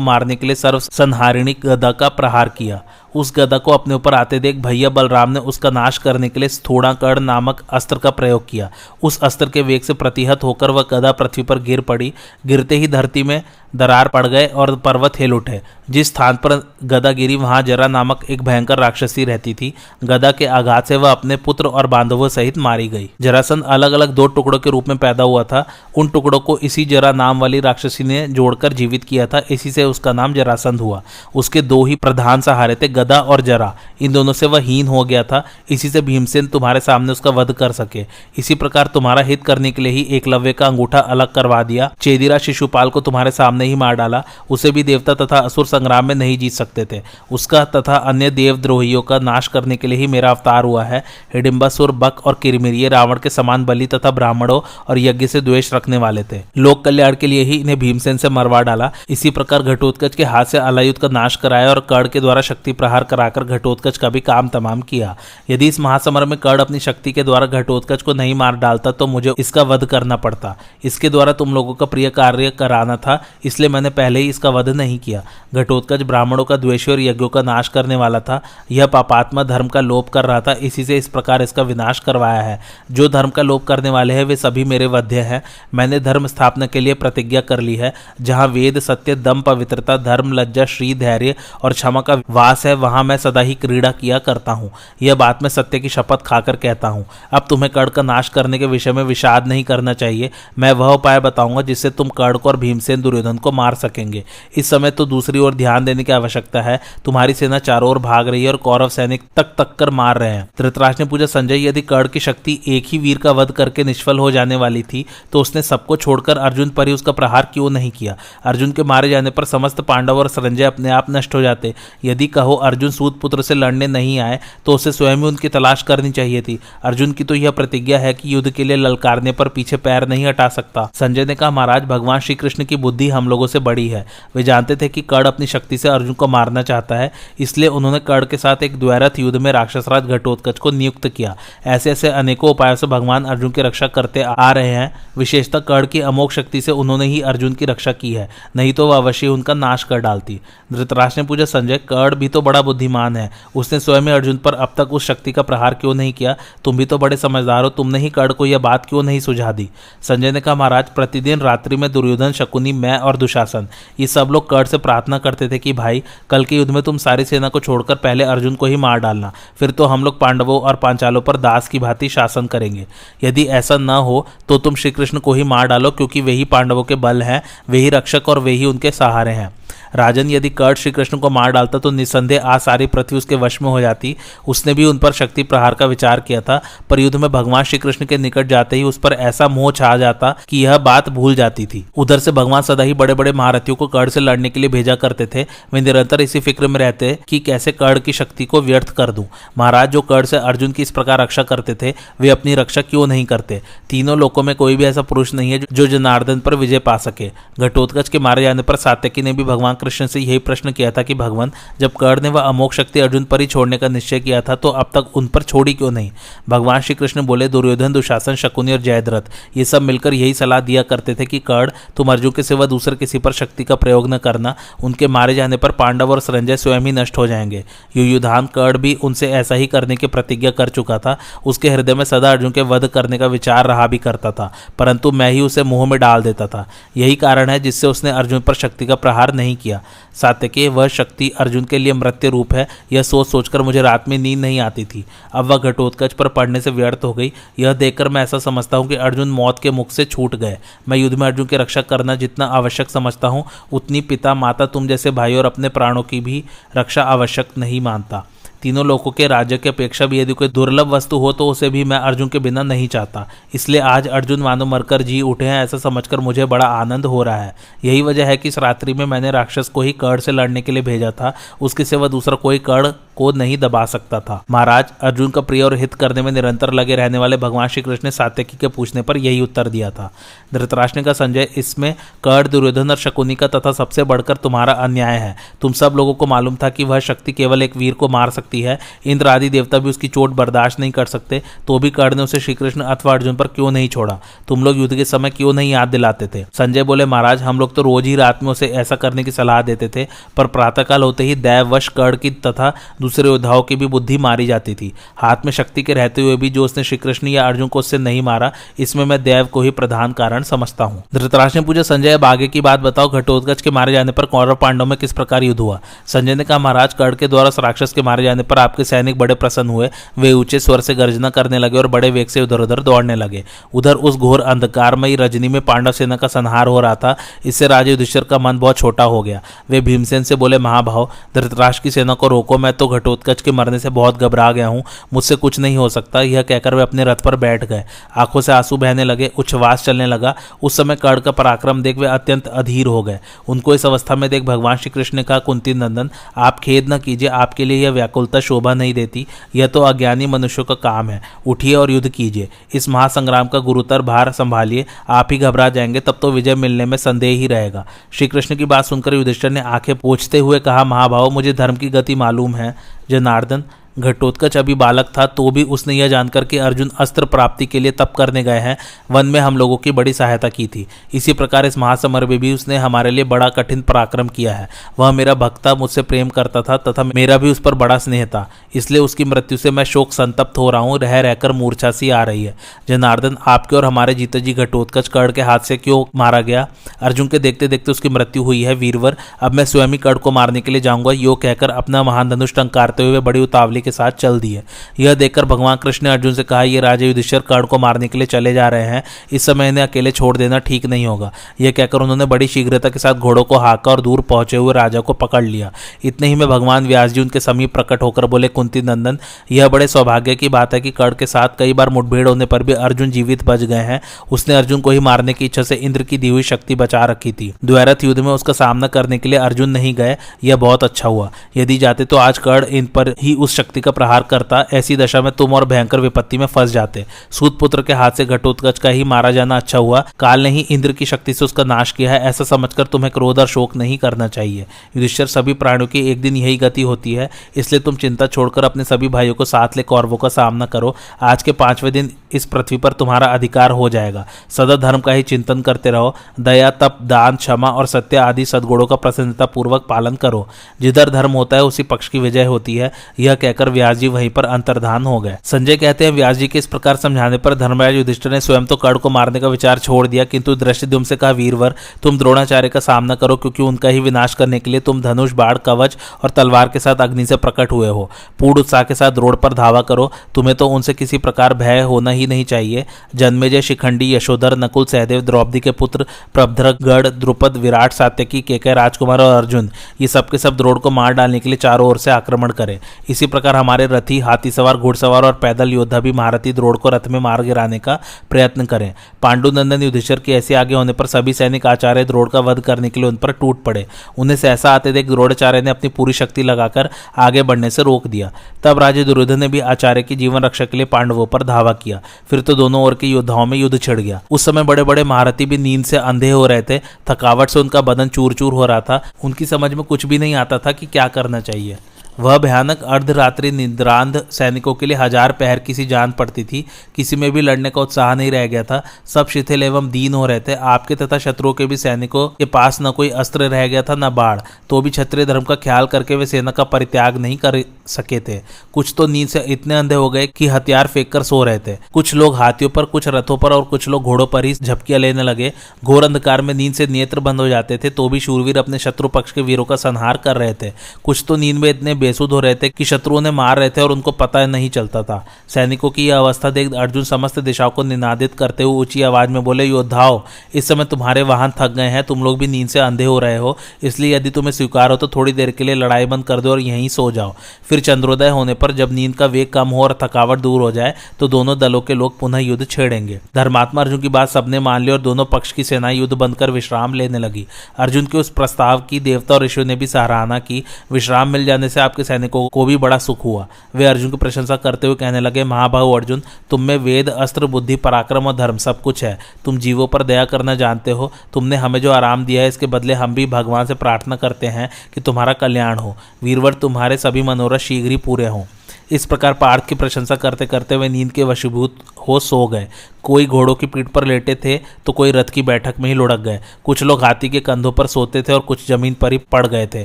मारने के लिए सर्व संहारिणी गदा का प्रहार किया। उस गदा को अपने ऊपर आते देख भैया बलराम ने उसका नाश करने के लिए स्थूणाकड़ नामक अस्त्र का प्रयोग किया। उस अस्त्र के वेग से प्रतिहत होकर वह गदा पृथ्वी पर गिर पड़ी। गिरते ही धरती में दरार पड़ गए और पर्वत हिल उठे। जिस स्थान पर गदा गिरी वहाँ जरा नामक एक भयंकर राक्षसी रहती थी। गदा के आघात से वह अपने पुत्र और बांधवों सहित मारी गई। जरासंध अलग अलग दो टुकड़ों के रूप में पैदा हुआ था। उन टुकड़ों को इसी जरा नाम वाली राक्षसी ने जोड़कर जीवित किया था। इसी से उसका नाम जरासंध हुआ। उसके दो ही प्रधान सहारे थे गदा और जरा। इन दोनों से वह हीन हो गया था। इसी से भीमसेन तुम्हारे सामने उसका वध कर सके। इसी प्रकार तुम्हारा हित करने के लिए ही एकलव्य का अंगूठा अलग करवा दिया। चेदिरा शिशुपाल को तुम्हारे सामने ही मार डाला। उसे भी देवता तथा असुर संग्राम में नहीं जीत सकते थे। उसका तथा अन्य देवद्रोहियों का नाश करने के लिए ही मेरा अवतार हुआ है। हिडिम्बासुर, बक और किरमिरिय रावण के समान बलि तथा ब्राह्मणों और यज्ञ से द्वेष रखने वाले थे। लोक कल्याण के लिए ही इन्हें भीमसेन से मरवा डाला। इसी प्रकार घटोत्कच के हाथ से अलायुद्ध का नाश कराया और कर्ण के द्वारा शक्ति प्रहार कराकर घटोत्कच का भी काम तमाम किया। यदि इस महासमर में कर्ण अपनी शक्ति के द्वारा घटोत्कच को नहीं मार डालता तो मुझे इसका वध करना पड़ता। इसके द्वारा तुम लोगों का प्रिय कार्य कराना था, इसलिए मैंने पहले ही इसका वध नहीं किया। घटोत्कच ब्राह्मणों का द्वेषी और यज्ञों का नाश करने वाला था। यह पापात्मा धर्म का लोप कर रहा था, इसी से इस प्रकार इसका विनाश करवाया है। जो धर्म का लोप करने वाले हैं, वे सभी मेरे वध्य हैं। मैंने धर्म स्थापना के लिए प्रतिज्ञा कर ली है, जहाँ वेद, सत्य, दम, पवित्रता, धर्म, लज्जा, श्री, धैर्य और क्षमा का वास है वहाँ मैं सदा ही क्रीड़ा किया करता हूँ। यह बात मैं सत्य की शपथ खाकर कहता हूँ। अब तुम्हें कर्ण का नाश करने के विषय में विषाद नहीं करना चाहिए। मैं वह उपाय बताऊँगा जिससे तुम कर्ण को और भीमसेन दुर्योधन को मार सकेंगे। इस समय तो दूसरी ओर ध्यान देने की आवश्यकता है। तुम्हारी सेना चारों ओर भाग रही है और कौरव सैनिक तक तक कर मार रहे हैं। धृतराज ने पूछा, संजय, यदि कड़ की शक्ति एक ही वीर का वध करके निष्फल हो जाने वाली थी तो उसने सबको छोड़कर अर्जुन पर ही उसका प्रहार क्यों नहीं किया? अर्जुन के मारे जाने पर समस्त पांडव और संजय अपने आप नष्ट हो जाते। यदि कहो अर्जुन सूत पुत्र से लड़ने नहीं आए तो उसे स्वयं उनकी तलाश करनी चाहिए थी। अर्जुन की तो यह प्रतिज्ञा है कि युद्ध के लिए ललकारने पर पीछे पैर नहीं हटा सकता। संजय ने कहा, महाराज, भगवान श्री कृष्ण की बुद्धि हम लोगों से बड़ी है। वे जानते थे कि कर्ण अपनी शक्ति से अर्जुन को मारना चाहता है, इसलिए उन्होंने कर्ण के साथ एक द्वैरथ युद्ध में राक्षसराज घटोत्कच को नियुक्त किया। ऐसे ऐसे अनेकों उपायों से भगवान अर्जुन की रक्षा करते आ रहे हैं। विशेषतः कड़ की अमोक शक्ति से उन्होंने ही अर्जुन की रक्षा की है, नहीं तो वह अवश्य उनका नाश कर डालती। धृतराज ने पूछा, संजय कड़ भी तो बड़ा बुद्धिमान है। उसने स्वयं अर्जुन पर अब तक उस शक्ति का प्रहार क्यों नहीं किया? तुम भी तो बड़े समझदार हो, तुमने ही कर्ण को यह बात क्यों नहीं सुझा दी? संजय ने कहा, महाराज, प्रतिदिन रात्रि में दुर्योधन, शकुनी, मैं और दुशासन, ये सब लोग कर्ण से प्रार्थना करते थे कि, भाई, कल के युद्ध में तुम सारी सेना को छोड़कर पहले अर्जुन को ही मार डालना, फिर तो हम लोग पांडवों और पांचालों पर दास की भांति शासन करेंगे। यदि ऐसा न हो तो तुम श्री कृष्ण को ही मार डालो, क्योंकि वे ही पांडवों के बल हैं, वे ही रक्षक और वे ही उनके सहारे हैं। राजन यदि कर्ण श्री कृष्ण को मार डालता तो निसंदेह आ सारी पृथ्वी उसके वश में हो जाती। उसने भी उन पर शक्ति प्रहार का विचार किया था, पर युद्ध में भगवान श्री कृष्ण के निकट जाते ही उस पर ऐसा मोह छा जाता कि यह बात भूल जाती थी। उधर से भगवान सदा ही बड़े बड़े महारथियों को कर्ण से लड़ने के लिए भेजा करते थे। वे निरंतर इसी फ़िक्र में रहते कि कैसे कर्ण की शक्ति को व्यर्थ कर दूँ। महाराज जो कर्ण से अर्जुन की इस प्रकार रक्षा करते थे, वे अपनी रक्षा क्यों नहीं करते? तीनों लोगों में कोई भी ऐसा पुरुष नहीं है जो जनार्दन पर विजय पा सके। घटोत्कच के मारे जाने पर सात्यकी ने भी भगवान कृष्ण से यही प्रश्न किया था कि भगवान, जब कर्ण ने वह अमोक शक्ति अर्जुन पर ही छोड़ने का निश्चय किया था तो अब तक उन पर छोड़ी क्यों नहीं? भगवान श्री कृष्ण बोले, दुर्योधन, दुशासन, शकुनी और जयद्रथ, ये सब मिलकर यही सलाह दिया करते थे कि कर्ण, तुम अर्जुन के सिवा दूसरे किसी पर शक्ति का प्रयोग न करना, उनके मारे जाने पर पांडव और संजय स्वयं ही नष्ट हो जाएँगे। युयुधान कर्ण भी उनसे ऐसा ही करने की प्रतिज्ञा कर चुका था, उसके हृदय में सदा अर्जुन के वध करने का विचार रहा भी करता था, परंतु मैं ही उसे मुँह में डाल देता था। यही कारण है जिससे उसने अर्जुन पर शक्ति का प्रहार नहीं नहीं किया। सात्यकी वह शक्ति अर्जुन के लिए मृत्यु रूप है, यह सोच सोचकर मुझे रात में नींद नहीं आती थी। अब वह घटोत्कच पर पढ़ने से व्यर्थ हो गई। यह देखकर मैं ऐसा समझता हूँ कि अर्जुन मौत के मुख से छूट गए। मैं युद्ध में अर्जुन की रक्षा करना जितना आवश्यक समझता हूँ, उतनी पिता माता तुम जैसे भाई और अपने प्राणों की भी रक्षा आवश्यक नहीं मानता। तीनों लोगों के राज्य की अपेक्षा भी यदि कोई दुर्लभ वस्तु हो तो उसे भी मैं अर्जुन के बिना नहीं चाहता। इसलिए आज अर्जुन मानो मरकर जी उठे हैं ऐसा समझकर मुझे बड़ा आनंद हो रहा है। यही वजह है कि इस रात्रि में मैंने राक्षस को ही कड़ से लड़ने के लिए भेजा था। उसके सिवा दूसरा कोई कर्ण को नहीं दबा सकता था। महाराज, अर्जुन का प्रिय और हित करने में निरंतर लगे रहने वाले भगवान श्री कृष्ण ने सात्यकी के पूछने पर यही उत्तर दिया था। धृतराष्ट्र का संजय, इसमें कर्ण, दुर्योधन और शकुनी का तथा सबसे बढ़कर तुम्हारा अन्याय है। तुम सब लोगों को मालूम था कि वह शक्ति केवल एक वीर को मार सकती है। इंद्र आदि देवता भी उसकी चोट बर्दाश्त नहीं कर सकते। तो भी कर्ण ने उसे श्रीकृष्ण अथवा अर्जुन पर क्यों नहीं छोड़ा? तुम लोग युद्ध के समय क्यों नहीं याद दिलाते थे? संजय बोले, महाराज, हम लोग तो रोज ही रात में उसे ऐसा करने की सलाह देते थे, पर प्रातःकाल होते ही दैववश कर्ण की तथा दूसरे योद्धाओं की भी बुद्धि मारी जाती थी। हाथ में शक्ति के रहते हुए भी जो उसने श्रीकृष्ण या अर्जुन को उससे नहीं मारा, इसमें मैं देव को ही प्रधान कारण समझता हूँ। धृतराज ने पूछा, संजय, अब आगे की बात बताओ, घटोत्कच के मारे जाने पर कौरव पांडव में किस प्रकार युद्ध हुआ? संजय ने कहा, महाराज, कर्ण के द्वारा राक्षस के मारे जाने पर आपके सैनिक बड़े प्रसन्न हुए। वे ऊँचे स्वर से गर्जना करने लगे और बड़े वेग से उधर उधर दौड़ने लगे। उधर उस घोर अंधकारमयी रजनी में पांडव सेना का संहार हो रहा था। इससे राजे युधिष्ठिर का मन बहुत छोटा हो गया। वे भीमसेन से बोले, महाभाव, धृतराष्ट्र की सेना को रोको, मैं तो घटोत्कच के मरने से बहुत घबरा गया हूँ। मुझसे कुछ नहीं हो सकता। यह कहकर वे अपने रथ पर बैठ गए। आँखों से आँसू बहने लगे, उच्छ्वास चलने लगा। उस समय कर्ण का पराक्रम देख वे अत्यंत अधीर हो गए। उनको इस अवस्था में देख भगवान श्री कृष्ण ने कहा कुंती नंदन, आप खेद न कीजिए, आपके लिए यह व्याकुलता शोभा नहीं देती। यह तो अज्ञानी मनुष्यों का काम है। उठिए और युद्ध कीजिए। इस महासंग्राम का गुरुतर भार संभालिए। आप ही घबरा जाएँगे, तब तो विजय मिलने में संदेह ही रहेगा। श्री कृष्ण की बात सुनकर युधिष्ठर ने आँखें पूछते हुए कहा, महाभाव, मुझे धर्म की गति मालूम है। जनार्दन घटोत्कच अभी बालक था तो भी उसने यह जानकर कि अर्जुन अस्त्र प्राप्ति के लिए तप करने गए हैं। वन में हम लोगों की बड़ी सहायता की थी। इसी प्रकार इस महासमर में भी उसने हमारे लिए बड़ा कठिन पराक्रम किया है। वह मेरा भक्ता, मुझसे प्रेम करता था तथा मेरा भी उस पर बड़ा स्नेह था। इसलिए उसकी मृत्यु से मैं शोक संतप्त हो रहा हूँ, रह रहकर मूर्छा सी आ रही है। जनार्दन, आपके और हमारे जीते जी घटोत्कच कर्ण के हाथ से क्यों मारा गया? अर्जुन के देखते देखते उसकी मृत्यु हुई है, वीरवर। अब मैं स्वयं ही कर्ण को मारने के लिए जाऊँगा। यो कहकर अपना महान धनुष टंकारते हुए बड़ी उतावली के साथ चल दिए यह देखकर भगवान कृष्ण ने अर्जुन से कहा, ये राजा युधिष्ठर कर्ण को मारने के लिए चले जा रहे हैं। इस समय इन्हें अकेले छोड़ देना ठीक नहीं होगा। यह कहकर उन्होंने बड़ी शीघ्रता के साथ घोड़ों को हाका और दूर पहुँचे हुए राजा को पकड़ लिया। इतने ही में भगवान व्यास जी उनके समीप प्रकट होकर बोले, कुंती नंदन, यह बड़े सौभाग्य की बात है कि कर्ण के साथ कई बार मुठभेड़ होने पर भी अर्जुन जीवित बच गए हैं। उसने अर्जुन को ही मारने की इच्छा से इंद्र की दी हुई शक्ति बचा रखी थी। द्वैरथ युद्ध में उसका सामना करने के लिए अर्जुन नहीं गए। यह बहुत अच्छा हुआ। यदि जाते तो आज कर्ण इन पर ही उस शक्ति शक्ति का प्रहार करता, ऐसी दशा में तुम और भयंकर विपत्ति में फंस जाते। सूत पुत्र के हाथ से घटोत्कच का ही मारा जाना अच्छा हुआ। काल ने ही इंद्र की शक्ति से उसका नाश किया है, ऐसा समझकर तुम्हें क्रोध और शोक नहीं करना चाहिए। युधिष्ठर, सभी प्राणियों की एक दिन यही गति होती है, इसलिए तुम चिंता छोड़कर अपने सभी भाइयों को साथ ले कौरवों का सामना करो। आज के पाँचवें दिन इस पृथ्वी पर तुम्हारा अधिकार हो जाएगा। सदा धर्म का ही चिंतन करते रहो। दया, तप, दान, क्षमा और सत्य आदि सदगुणों का प्रसन्नता पूर्वक पालन करो। जिधर धर्म होता है, उसी पक्ष की विजय होती है। यह कहकर व्यास जी वहीं पर अंतर्धान हो गए। संजय कहते हैं, व्यास जी के इस प्रकार समझाने पर धर्मराज युधिष्ठिर ने स्वयं तो कर्ण को मारने का विचार छोड़ दिया, किंतु दृष्टिद्युम से कहा, वीरवर, तुम द्रोणाचार्य का सामना करो, क्योंकि उनका ही विनाश करने के लिए तुम धनुष बाढ़ कवच और तलवार के साथ अग्नि से प्रकट हुए हो। पूर्ण उत्साह के साथ द्रोड़ पर धावा करो। तुम्हें तो उनसे किसी प्रकार भय होना ही नहीं चाहिए। जन्मेजय शिखंडी, यशोधर, नकुल सहदेव, द्रौपदी के पुत्र प्रभद्रगढ़ द्रुपद, विराट, सात्यकी, के राजकुमार और अर्जुन, ये सबके सब द्रोड़ को मार डालने के लिए चारों ओर से आक्रमण करें। इसी प्रकार हमारे रथी, हाथी सवार घुड़सवार और पैदल योद्धा भी महारथी द्रोड़ को रथ में मार गिराने का प्रयत्न करें। पांडुनंदन युधिष्ठर के ऐसे आगे होने पर सभी सैनिक आचार्य द्रोड़ का वध करने के लिए उन पर टूट पड़े। उन्हें सहसा आते देख द्रोणाचार्य ने अपनी पूरी शक्ति लगाकर आगे बढ़ने से रोक दिया। तब राजे दुर्योधन ने भी आचार्य की जीवन रक्षा के लिए पांडवों पर धावा किया। फिर तो दोनों ओर के योद्धाओं में युद्ध छिड़ गया। उस समय बड़े बड़े महारथी भी नींद से अंधे हो रहे थे। थकावट से उनका बदन चूर चूर हो रहा था। उनकी समझ में कुछ भी नहीं आता था कि क्या करना चाहिए। वह भयानक अर्धरात्रि निद्रांध सैनिकों के लिए हज़ार पहर किसी जान पड़ती थी। किसी में भी लड़ने का उत्साह नहीं रह गया था। सब शिथिल एवं दीन हो रहे थे। आपके तथा शत्रुओं के भी सैनिकों के पास न कोई अस्त्र रह गया था, न बाढ़ तो भी क्षत्रिय धर्म का ख्याल करके वे सेना का परित्याग नहीं कर सके थे। कुछ तो नींद से इतने अंधे हो गए कि हथियार फेंक कर सो रहे थे। कुछ लोग हाथियों पर, कुछ रथों पर और कुछ लोग घोड़ों पर ही झपकियाँ लेने लगे। घोर अंधकार में नींद से नेत्र बंद हो जाते थे। तो भी शूरवीर अपने शत्रु पक्ष के वीरों का संहार कर रहे थे। कुछ तो नींद में इतने बेसुध हो रहे थे कि शत्रुओं ने मार रहे थे और उनको पता नहीं चलता था। सैनिकों की यह अवस्था देख अर्जुन समस्त दिशाओं को निनादित करते हुए ऊँची आवाज़ में बोले, योद्धाओं, इस समय तुम्हारे वाहन थक गए हैं, तुम लोग भी नींद से अंधे हो रहे हो, इसलिए यदि तुम्हें स्वीकार हो तो थोड़ी देर के लिए लड़ाई बंद कर दो और यहीं सो जाओ। फिर चंद्रोदय होने पर जब नींद का वेग कम हो और थकावट दूर हो जाए तो दोनों दलों के लोग पुनः युद्ध छेड़ेंगे। धर्मात्मा अर्जुन की बात सबने मान ली और दोनों पक्ष की सेना युद्ध बंद कर विश्राम लेने लगी। अर्जुन के उस प्रस्ताव की देवता और ऋषियों ने भी सराहना की। विश्राम मिल जाने से आपके सैनिकों को भी बड़ा सुख हुआ। वे अर्जुन की प्रशंसा करते हुए कहने लगे महाभाव अर्जुन, तुम में वेद, अस्त्र, बुद्धि, पराक्रम और धर्म सब कुछ है। तुम जीवों पर दया करना जानते हो। तुमने हमें जो आराम दिया है, इसके बदले हम भी भगवान से प्रार्थना करते हैं कि तुम्हारा कल्याण हो। वीरवर, तुम्हारे सभी मनोरथ शीघ्र ही पूरे हों। इस प्रकार पार्थ की प्रशंसा करते करते वे नींद के वशीभूत हो सो गए। कोई घोड़ों की पीठ पर लेटे थे तो कोई रथ की बैठक में ही लुढ़क गए। कुछ लोग हाथी के कंधों पर सोते थे और कुछ ज़मीन पर ही पड़ गए थे।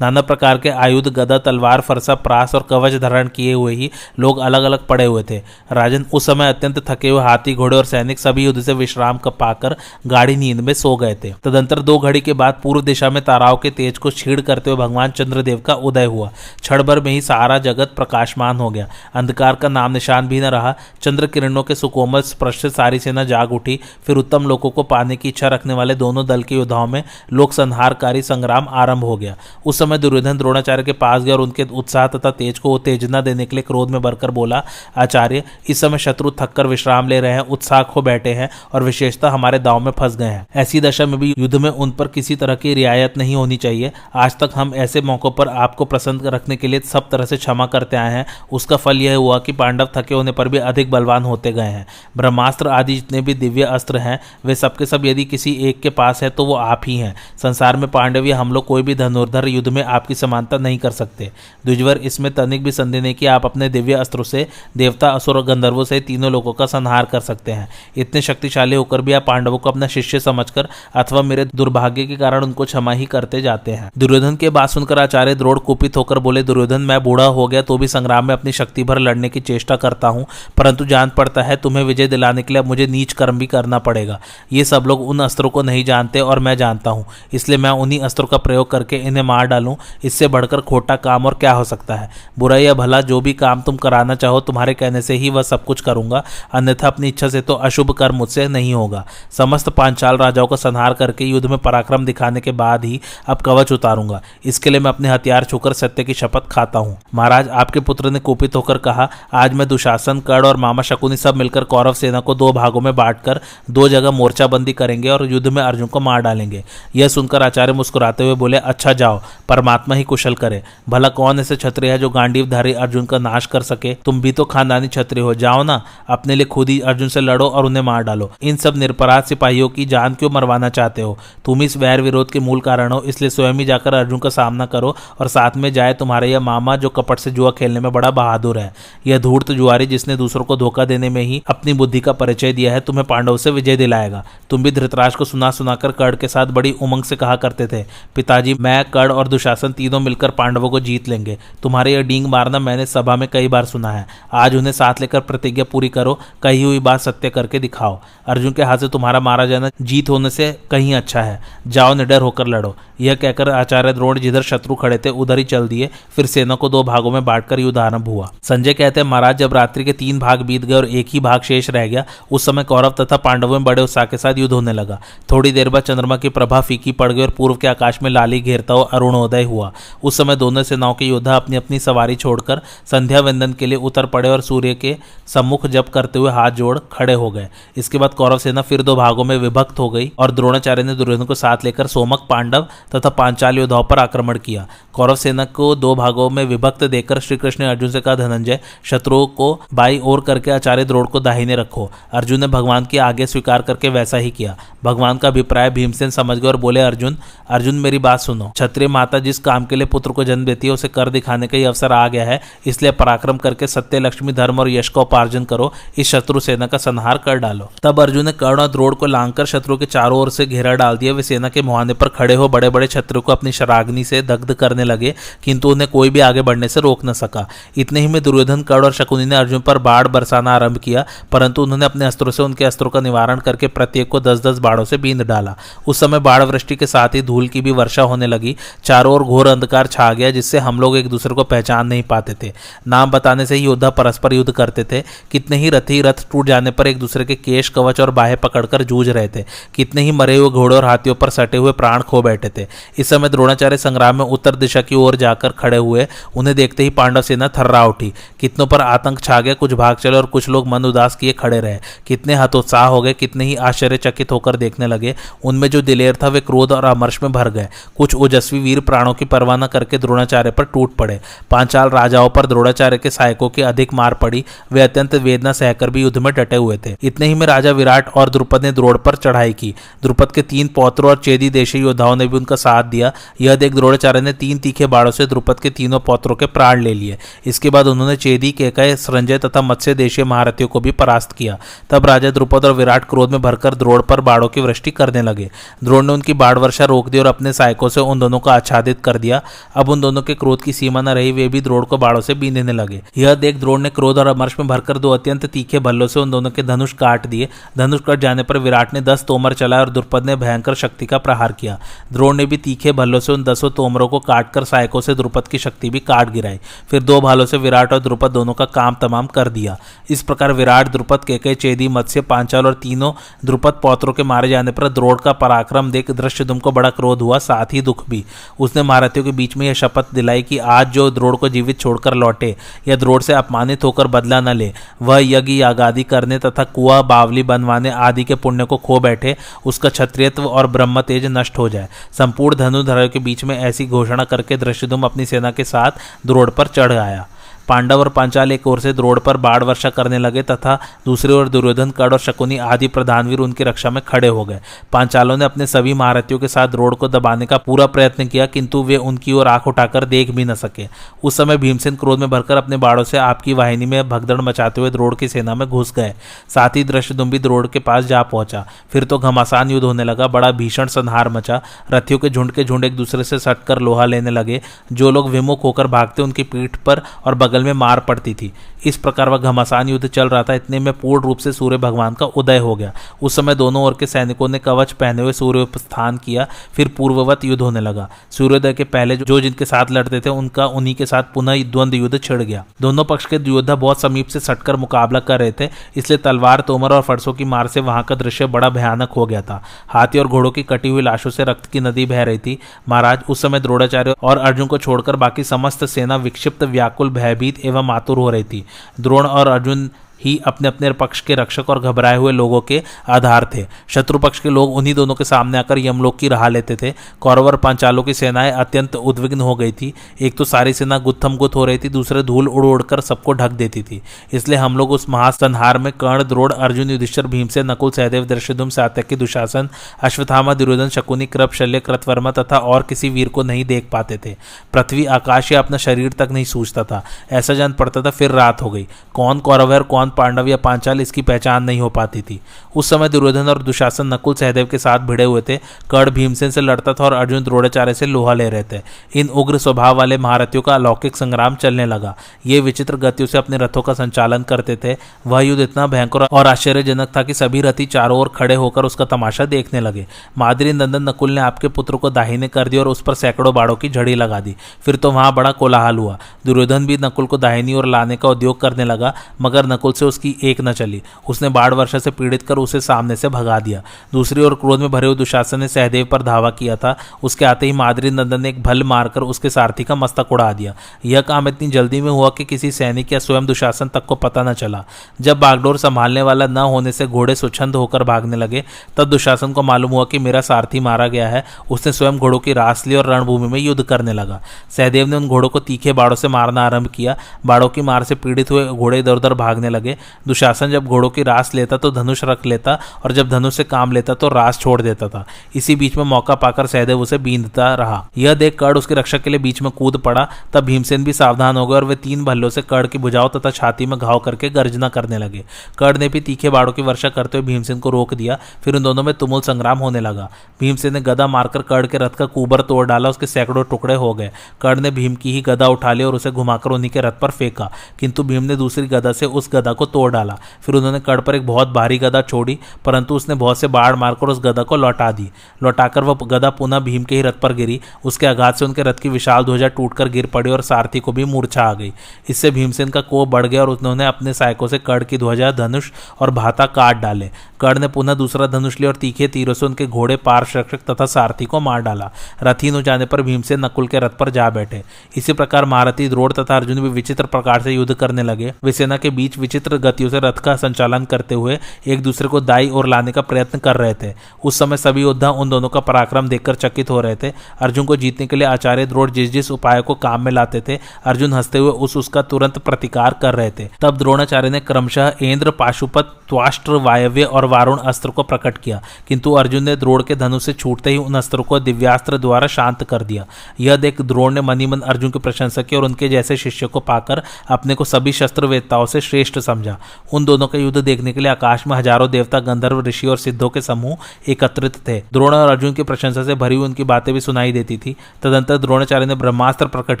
नाना प्रकार के आयुध, गदा, तलवार, फरसा, प्रास और कवच धारण किए हुए ही लोग अलग अलग पड़े हुए थे। राजन उस समय अत्यंत थके हुए हाथी, घोड़े और सैनिक सभी युद्ध से विश्राम का पाकर गाढ़ी नींद में सो गए थे। तदंतर दो घड़ी के बाद पूर्व दिशा में ताराओं के तेज को छीड़ करते हुए भगवान चंद्रदेव का उदय हुआ। क्षण भर में ही सारा जगत प्रकाशमान हो गया। अंधकार का नाम निशान भी न रहा। चंद्र किरणों के सुकोमल स्पर्श सारी सेना जाग उठी। फिर उत्तम लोगों को पाने की इच्छा रखने वाले दोनों दल के योद्धाओं में लोक संहारकारी संग्राम आरंभ हो गया। उस समय दुर्योधन द्रोणाचार्य के पास गया और उनके उत्साह तथा तेज को उत्तेजना देने के लिए क्रोध में भरकर बोला, आचार्य, इस समय शत्रु थककर विश्राम ले रहे हैं, उत्साह खो बैठे हैं और विशेषता हमारे दाव में फंस गए हैं। ऐसी दशा में भी युद्ध में उन पर किसी तरह की रियायत नहीं होनी चाहिए। आज तक हम ऐसे मौकों पर आपको प्रसन्न रखने के लिए सब तरह से क्षमा करते आए हैं। उसका फल यह हुआ कि पांडव थके होने पर भी अधिक बलवान होते गए हैं। ब्रह्मास्त्र आदि जितने भी दिव्य अस्त्र हैं, वे सबके सब यदि किसी एक के पास है तो वो आप ही हैं। संसार में पांडव या हम लोग कोई भी धनुर्धर युद्ध में आपकी समानता नहीं कर सकते। द्विजवर, इसमें तनिक भी संदेह नहीं कि आप अपने दिव्य अस्त्रों से, देवता, असुर और गंधर्वों से तीनों लोगों का संहार कर सकते हैं। इतने शक्तिशाली होकर भी आप पांडवों को अपना शिष्य समझकर, अथवा मेरे दुर्भाग्य के कारण उनको क्षमा ही करते जाते हैं। दुर्योधन के बात सुनकर आचार्य द्रोड़ कुपित होकर बोले, दुर्योधन, मैं बूढ़ा हो गया तो भी संग्राम में अपनी शक्ति भर लड़ने की चेष्टा करता हूँ, परंतु जान पड़ता है, तुम्हें विजय दिलाने के लिए अब मुझे नीच कर्म भी करना पड़ेगा। ये सब लोग उन अस्त्रों को नहीं जानते और मैं जानता हूँ। इसलिए मैं उन्हीं अस्त्रों का प्रयोग करके इन्हें मार डालूं। इससे बढ़कर खोटा काम और क्या हो सकता है? बुरा या भला, जो भी काम तुम कराना चाहो, तुम्हारे कहने से ही वह सब कुछ करूँगा। अन्यथा अपनी इच्छा से तो अशुभ कर्म मुझसे नहीं होगा। समस्त पांचाल राजाओं का संहार करके युद्ध में पराक्रम दिखाने के बाद ही अब कवच उतारूँगा। इसके लिए मैं अपने हथियार छूकर सत्य की शपथ खाता हूँ। महाराज, आपके पुत्र ने कुपित होकर कहा, आज मैं दुशासन कड़ और मामा शकुनी सब मिलकर कौरव सेना को दो भागों में बांटकर दो जगह मोर्चाबंदी करेंगे और युद्ध में अर्जुन को मार डालेंगे। यह सुनकर आचार्य मुस्कुराते हुए बोले अच्छा जाओ, परमात्मा ही कुशल करे। भला कौन ऐसे छत्री है जो गांडीवधारी अर्जुन का नाश कर सके? तुम भी तो खानदानी छत्री हो, जाओ ना। अपने लिए खुद ही अर्जुन से लड़ो और उन्हें मार डालो। इन सब निरपराध सिपाहियों की जान क्यों मरवाना चाहते हो? तुम इस वैर विरोध के मूल कारण हो, इसलिए स्वयं ही जाकर अर्जुन का सामना करो और साथ में जाए तुम्हारे यह मामा जो कपट से जुआ खेलने में बड़ा बहादुर है। यह धूर्त जुआरी जिसने दूसरों को धोखा देने में ही अपनी बुद्धि का परिचय दिया है, तुम्हें पांडव से विजय दिलाएगा। तुम भी धृतराज को सुना सुनाकर कर्ण के साथ बड़ी उमंग से कहा करते थे, पिताजी, मैं, कर्ण और दुशासन तीनों मिलकर पांडवों को जीत लेंगे। तुम्हारे यह डींग मारना मैंने सभा में कई बार सुना है। आज उन्हें साथ लेकर प्रतिज्ञा पूरी करो, कही हुई बात सत्य करके दिखाओ। अर्जुन के हाथ से तुम्हारा मारा जाना जीत होने से कहीं अच्छा है। जाओ, निडर होकर लड़ो। यह कहकर आचार्य द्रोण जिधर शत्रु खड़े थे, उधर ही चल दिए। फिर सेना को दो भागों में बांटकर युद्ध आरंभ हुआ। संजय कहते हैं, महाराज, जब रात्रि के तीन भाग बीत गए और एक ही भाग शेष रह गया, उस समय कौरव तथा पांडवों में बड़े उत्साह के साथ युद्ध होने लगा। थोड़ी देर बाद चंद्रमा की प्रभा फीकी पड़ गई और पूर्व के आकाश में लाली घेरता हुआ अरुणोदय हुआ। उस समय दोनों सेनाओं के योद्धा अपनी अपनी सवारी छोड़कर संध्या वंदन के लिए उतर पड़े और सूर्य के सम्मुख जप करते हुए हाथ जोड़ खड़े हो गए। इसके बाद कौरव सेना फिर दो भागों में विभक्त हो गई और द्रोणाचार्य ने दुर्योधन को साथ लेकर सोमक, पांडव तथा पांचाल योद्धाओं पर आक्रमण किया। कौरव सेना को दो भागों में विभक्त देकर श्रीकृष्ण ने अर्जुन से कहा, धनंजय, शत्रुओं को बाई ओर करके आचार्य द्रोड़ को दाहिने रखो। अर्जुन ने भगवान की आगे स्वीकार करके वैसा ही किया। भगवान का अभिप्राय भीमसेन समझ गए और बोले, अर्जुन अर्जुन, मेरी बात सुनो। क्षत्रिय माता जिस काम के लिए पुत्र को जन्म देती है, उसे कर दिखाने का ही अवसर आ गया है। इसलिए पराक्रम करके सत्य, लक्ष्मी धर्म और यश का उपार्जन करो। इस शत्रु सेना का संहार कर डालो। तब अर्जुन ने कर्ण और द्रोड़ को लांघकर शत्रु के चारों ओर से घेरा डाल दिया। वे सेना के मुहाने पर खड़े हो बड़े बड़े शत्रु को अपनी शराग्नि से दग्ध करने लगे, किंतु उन्हें कोई भी आगे बढ़ने से रोक न सका। इतने ही में दुर्योधन कर्ण और शकुनी ने अर्जुन पर बाढ़ बरसाना आरंभ किया, परंतु उन्होंने अपने अस्त्रों से उनके अस्त्रों का निवारण करके प्रत्येक को दस दस बाढ़ों से बींद डाला। उस समय बाढ़ वृष्टि के साथ ही धूल की भी वर्षा होने लगी। चारों ओर घोर अंधकार छा गया, जिससे हम लोग एक दूसरे को पहचान नहीं पाते थे। नाम बताने से ही योद्धा परस्पर युद्ध करते थे। कितने ही रथी रथ टूट जाने पर एक दूसरे के केश, कवच और बाहें पकड़कर जूझ रहे थे। कितने ही मरे हुए घोड़े और हाथियों पर सटे हुए प्राण खो बैठे थे। इस समय द्रोणाचार्य संग्राम में उत्तर दिशा की ओर जाकर खड़े हुए। उन्हें देखते ही पांडव सेना थर्रा उठी। कितनों पर आतंक छा गया, कुछ भाग चले और कुछ लोग मन उदास किए खड़े रहे। कितने हतोत्साह हो गए, कितने ही आश्चर्यचकित होकर देखने लगे। उनमें जो दिलेर था, वे क्रोध और अमर्श में भर गए। कुछ ओजस्वी वीर प्राणों की परवाह न करके द्रोणाचार्य पर टूट पड़े। पांचाल राजाओं पर द्रोणाचार्य के सहायकों की अधिक मार पड़ी। वे अत्यंत वेदना सहकर भी युद्ध में डटे हुए थे। इतने ही में राजा विराट और द्रुपद ने द्रोड़ पर चढ़ाई की। द्रुपद के तीन पौत्रों और चेदी देशी योद्धाओं ने भी उनका साथ दिया। यह देख द्रोणाचार्य ने तीन तीखे बाड़ों से द्रुपद के तीनों पौत्रों के प्राण ले लिए। इसके बाद उन्होंने चेदी, केकय, संजय तथा मत्स्य देशीय महारथियों को भी परास्त किया। तब राजा द्रुपद और विराट क्रोध में भरकर द्रोड़ पर बाड़ों की वृष्टि करने लगे। द्रोड़ ने उनकी बाढ़ वर्षा रोक दी और अपने सहायकों से उन दोनों को आच्छादित कर दिया। अब उन दोनों के क्रोध की सीमा न रही, वे भी द्रोड़ को बाड़ों से बीनने लगे। यह देख द्रोड़ ने क्रोध और अमर्श में भरकर दो अत्यंत तीखे भल्लों से उन दोनों के धनुष काट दिए। धनुष कट जाने पर विराट ने दस तोमर चलाए और द्रुपद ने भयंकर शक्ति का प्रहार किया। द्रोण ने भी तीखे भल्लों से उन दसों तोमरों को काटकर सहायकों से द्रुपद की शक्ति भी काट गिराई। फिर दो भालों से विराट और द्रुपद दोनों का काम तमाम कर दिया। इस प्रकार विराट, द्रुपद, केके, चेदी, मत्स्य, पांचाल और तीनों द्रुपद पौत्रों के मारे जाने पर द्रोड़ का पराक्रम देख दृश्य को बड़ा क्रोध हुआ, साथ ही दुख भी। उसने महारथियों के बीच में यह शपथ दिलाई कि आज जो द्रोड़ को जीवित छोड़कर लौटे या द्रोड़ से अपमानित होकर बदला न ले, वह यज्ञ यागादि करने तथा कुआ, बावली बनवाने आदि के पुण्य को खो बैठे, उसका क्षत्रियत्व और ब्रह्म तेज नष्ट हो जाए। संपूर्ण धनुधरों के बीच में ऐसी घोषणा करके दृश्यधुम अपनी सेना के साथ द्रोड़ पर चढ़ आया। पांडव और पांचाल एक ओर से द्रोड़ पर बाढ़ वर्षा करने लगे तथा दूसरी ओर दुर्योधन कड़ और शकुनी आदि प्रधानवीर उनकी रक्षा में खड़े हो गए। पांचालों ने अपने सभी महारथियों के साथ द्रोड़ को दबाने का पूरा प्रयत्न किया, किंतु वे उनकी ओर आँख उठाकर देख भी न सके। उस समय भीमसेन क्रोध में भरकर अपने बाड़ों से आपकी वाहिनी में भगदड़ मचाते हुए द्रोड़ की सेना में घुस गए। साथ ही दृश्यदुम भी द्रोड़ के पास जा पहुँचा। फिर तो घमासान युद्ध होने लगा, बड़ा भीषण संहार मचा। रथियों के झुंड के झुंड एक दूसरे से सटकर लोहा लेने लगे। जो लोग विमुख होकर भागते, उनकी पीठ पर और में मार पड़ती थी। इस प्रकार वह घमासान युद्ध चल रहा था, इतने में पूर्ण रूप से सूर्य भगवान का उदय हो गया। उस समय दोनों ओर के सैनिकों ने कवच पहने हुए सूर्य स्थान किया, फिर पूर्ववत युद्ध होने लगा। सूर्योदय के पहले जो जिनके साथ लड़ते थे, उनका, उन्हीं के साथ पुनः द्वंद्व युद्ध छिड़ गया। दोनों पक्ष के योद्धा बहुत समीप से सटकर मुकाबला कर रहे थे, इसलिए तलवार, तोमर और फरसों की मार से वहाँ का दृश्य बड़ा भयानक हो गया था। हाथी और घोड़ों की कटी हुई लाशों से रक्त की नदी बह रही थी। महाराज उस समय द्रोणाचार्य और अर्जुन को छोड़कर बाकी समस्त सेना विक्षिप्त, व्याकुल, भयभीत एवं आतुर हो रही थी। द्रोण और अर्जुन ही अपने अपने पक्ष के रक्षक और घबराए हुए लोगों के आधार थे। शत्रु पक्ष के लोग उन्हीं दोनों के सामने आकर यमलोक की राह लेते थे। कौरव और पांचालों की सेनाएँ अत्यंत उद्विग्न हो गई थी। एक तो सारी सेना गुत्थम गुत्थ हो रही थी, दूसरे धूल उड़ उड़कर सबको ढक देती थी। इसलिए हम लोग उस महासंहार में कर्ण द्रोड़ अर्जुन, युधिष्ठर, भीमसेन, नकुल, सहदेव, दृश्यधुम, सात्यकी, दुशासन अश्वथामा दुर्योधन, शकुनी कृप शल्य कृतवर्मा तथा और किसी वीर को नहीं देख पाते थे। पृथ्वी, आकाश या अपना शरीर तक नहीं सूझता था। ऐसा जान पड़ता था, फिर रात हो गई। कौन कौरव है और कौन पांडव या पांचाल इसकी पहचान नहीं हो पाती थी। उस समय दुर्योधन और दुशासन नकुल सहदेव के साथ भिड़े हुए थे। कर्ण भीमसेन से लड़ता था और अर्जुन द्रोणाचार्य से लोहा ले रहे थे। इन उग्र स्वभाव वाले महारथियों का अलौकिक संग्राम चलने लगा। ये विचित्र गतियों से अपने रथों का संचालन करते थे। वह युद्ध इतना भयंकर और आश्चर्यजनक था कि सभी रथी चारों ओर खड़े होकर उसका तमाशा देखने लगे। मादरी नंदन नकुल ने आपके पुत्र को दाहिने कर दिया और उस पर सैकड़ों बाड़ों की झड़ी लगा दी। फिर तो वहाँ बड़ा कोलाहल हुआ। दुर्योधन भी नकुल को दाहिनी ओर लाने का उद्योग करने लगा, मगर नकुल से उसकी एक न चली। उसने बाढ़ वर्षा से पीड़ित कर उसे सामने से भगा दिया। दूसरी ओर क्रोध में भरे हुए दुशासन ने सहदेव पर धावा किया था। उसके आते ही माधुरी नंदन ने एक भल मारकर उसके सारथी का मस्तक उड़ा दिया। यह काम इतनी जल्दी में हुआ कि किसी सैनिक या स्वयं दुशासन तक को पता न चला। जब बागडोर संभालने वाला न होने से घोड़े स्वच्छंद होकर भागने लगे, तब दुशासन को मालूम हुआ कि मेरा सारथी मारा गया है। उसने स्वयं घोड़ों की रास ली और रणभूमि में युद्ध करने लगा। सहदेव ने उन घोड़ों को तीखे बाड़ों से मारना आरंभ किया। बाड़ों की मार से पीड़ित हुए घोड़े इधर उधर भागने लगे। दुशासन जब घोड़ों की रास लेता तो धनुष रख लेता और जब धनुष से काम लेता तो रास छोड़ देता था। इसी बीच में मौका पाकर सहदेव उसे बींदता रहा। यह देख कर्ण उसके रक्षक के लिए बीच में कूद पड़ा। तब भीमसेन भी सावधान हो गए और वे तीन भल्लों से कर्ण की बुझाव तथा छाती में घाव करके गर्जना करने लगे। कर्ण ने भी तीखे बाड़ों की वर्षा करते हुए भीमसेन को रोक दिया। फिर उन दोनों में तुमुल संग्राम होने लगा। भीमसेन ने गदा मारकर कर्ण के रथ का कुबर तोड़ डाला। उसके सैकड़ों टुकड़े हो गए। कर्ण ने भीम की ही गदा उठा ली और उसे घुमाकर उन्हीं के रथ पर फेंका। किंतु भीम ने दूसरी गदा से उस गदा को तोड़ डाला। फिर उन्होंने कड़ पर एक बहुत भारी गदा छोड़ी, परंतु उसने बहुत से बाढ़ मारकर उस गदा को लौटा दी। लौटाकर वह गदा पुनः भीम के ही रथ पर गिरी। उसके आघात से उनके रथ की विशाल ध्वजा टूटकर गिर पड़ी और सारथी को भी मूर्छा आ गई। इससे भीमसेन का कोप बढ़ गया और उन्होंने अपने सहायकों से कड़ की ध्वजा, धनुष और भाता काट डाले। कर्ण ने पुनः दूसरा धनुष लिया और तीखे तीरों से उनके घोड़े पार्श्व तथा सारथी को मार डाला। रथीन हो जाने पर भीमसेन नकुल के रथ पर जा बैठे। इसी प्रकार महारथी द्रोड़ तथा अर्जुन भी विचित्र प्रकार से युद्ध करने लगे। वे सेना के बीच विचित्र गतियों से रथ का संचालन करते हुए एक दूसरे को दाई और लाने का प्रयत्न कर रहे थे। उस समय सभी योद्धा उन दोनों का पराक्रम देखकर चकित हो रहे थे। अर्जुन को जीतने के लिए आचार्य द्रोड़ जिस जिस उपाय को काम में लाते थे, अर्जुन हँसते हुए उस उसका तुरंत प्रतिकार कर रहे थे। तब द्रोणाचार्य ने क्रमशः इंद्र पाशुपत, त्वाष्ट्र, वायव्य और वारुण अस्त्र को प्रकट किया, किंतु अर्जुन ने द्रोण के धनु से छूटते ही उन अस्त्रों को दिव्यास्त्र द्वारा शांत कर दिया। यह देख द्रोण ने मनी मन अर्जुन की प्रशंसा की और उनके जैसे शिष्य को पाकर अपने को सभी शस्त्र वेदताओं से श्रेष्ठ समझा। उन दोनों का युद्ध देखने के लिए आकाश में हज़ारों देवता, गंधर्व, ऋषि और सिद्धों के समूह एकत्रित थे। द्रोण और अर्जुन की प्रशंसा से भरी हुई उनकी बातें भी सुनाई देती थी। तदंतर द्रोणाचार्य ने ब्रह्मास्त्र प्रकट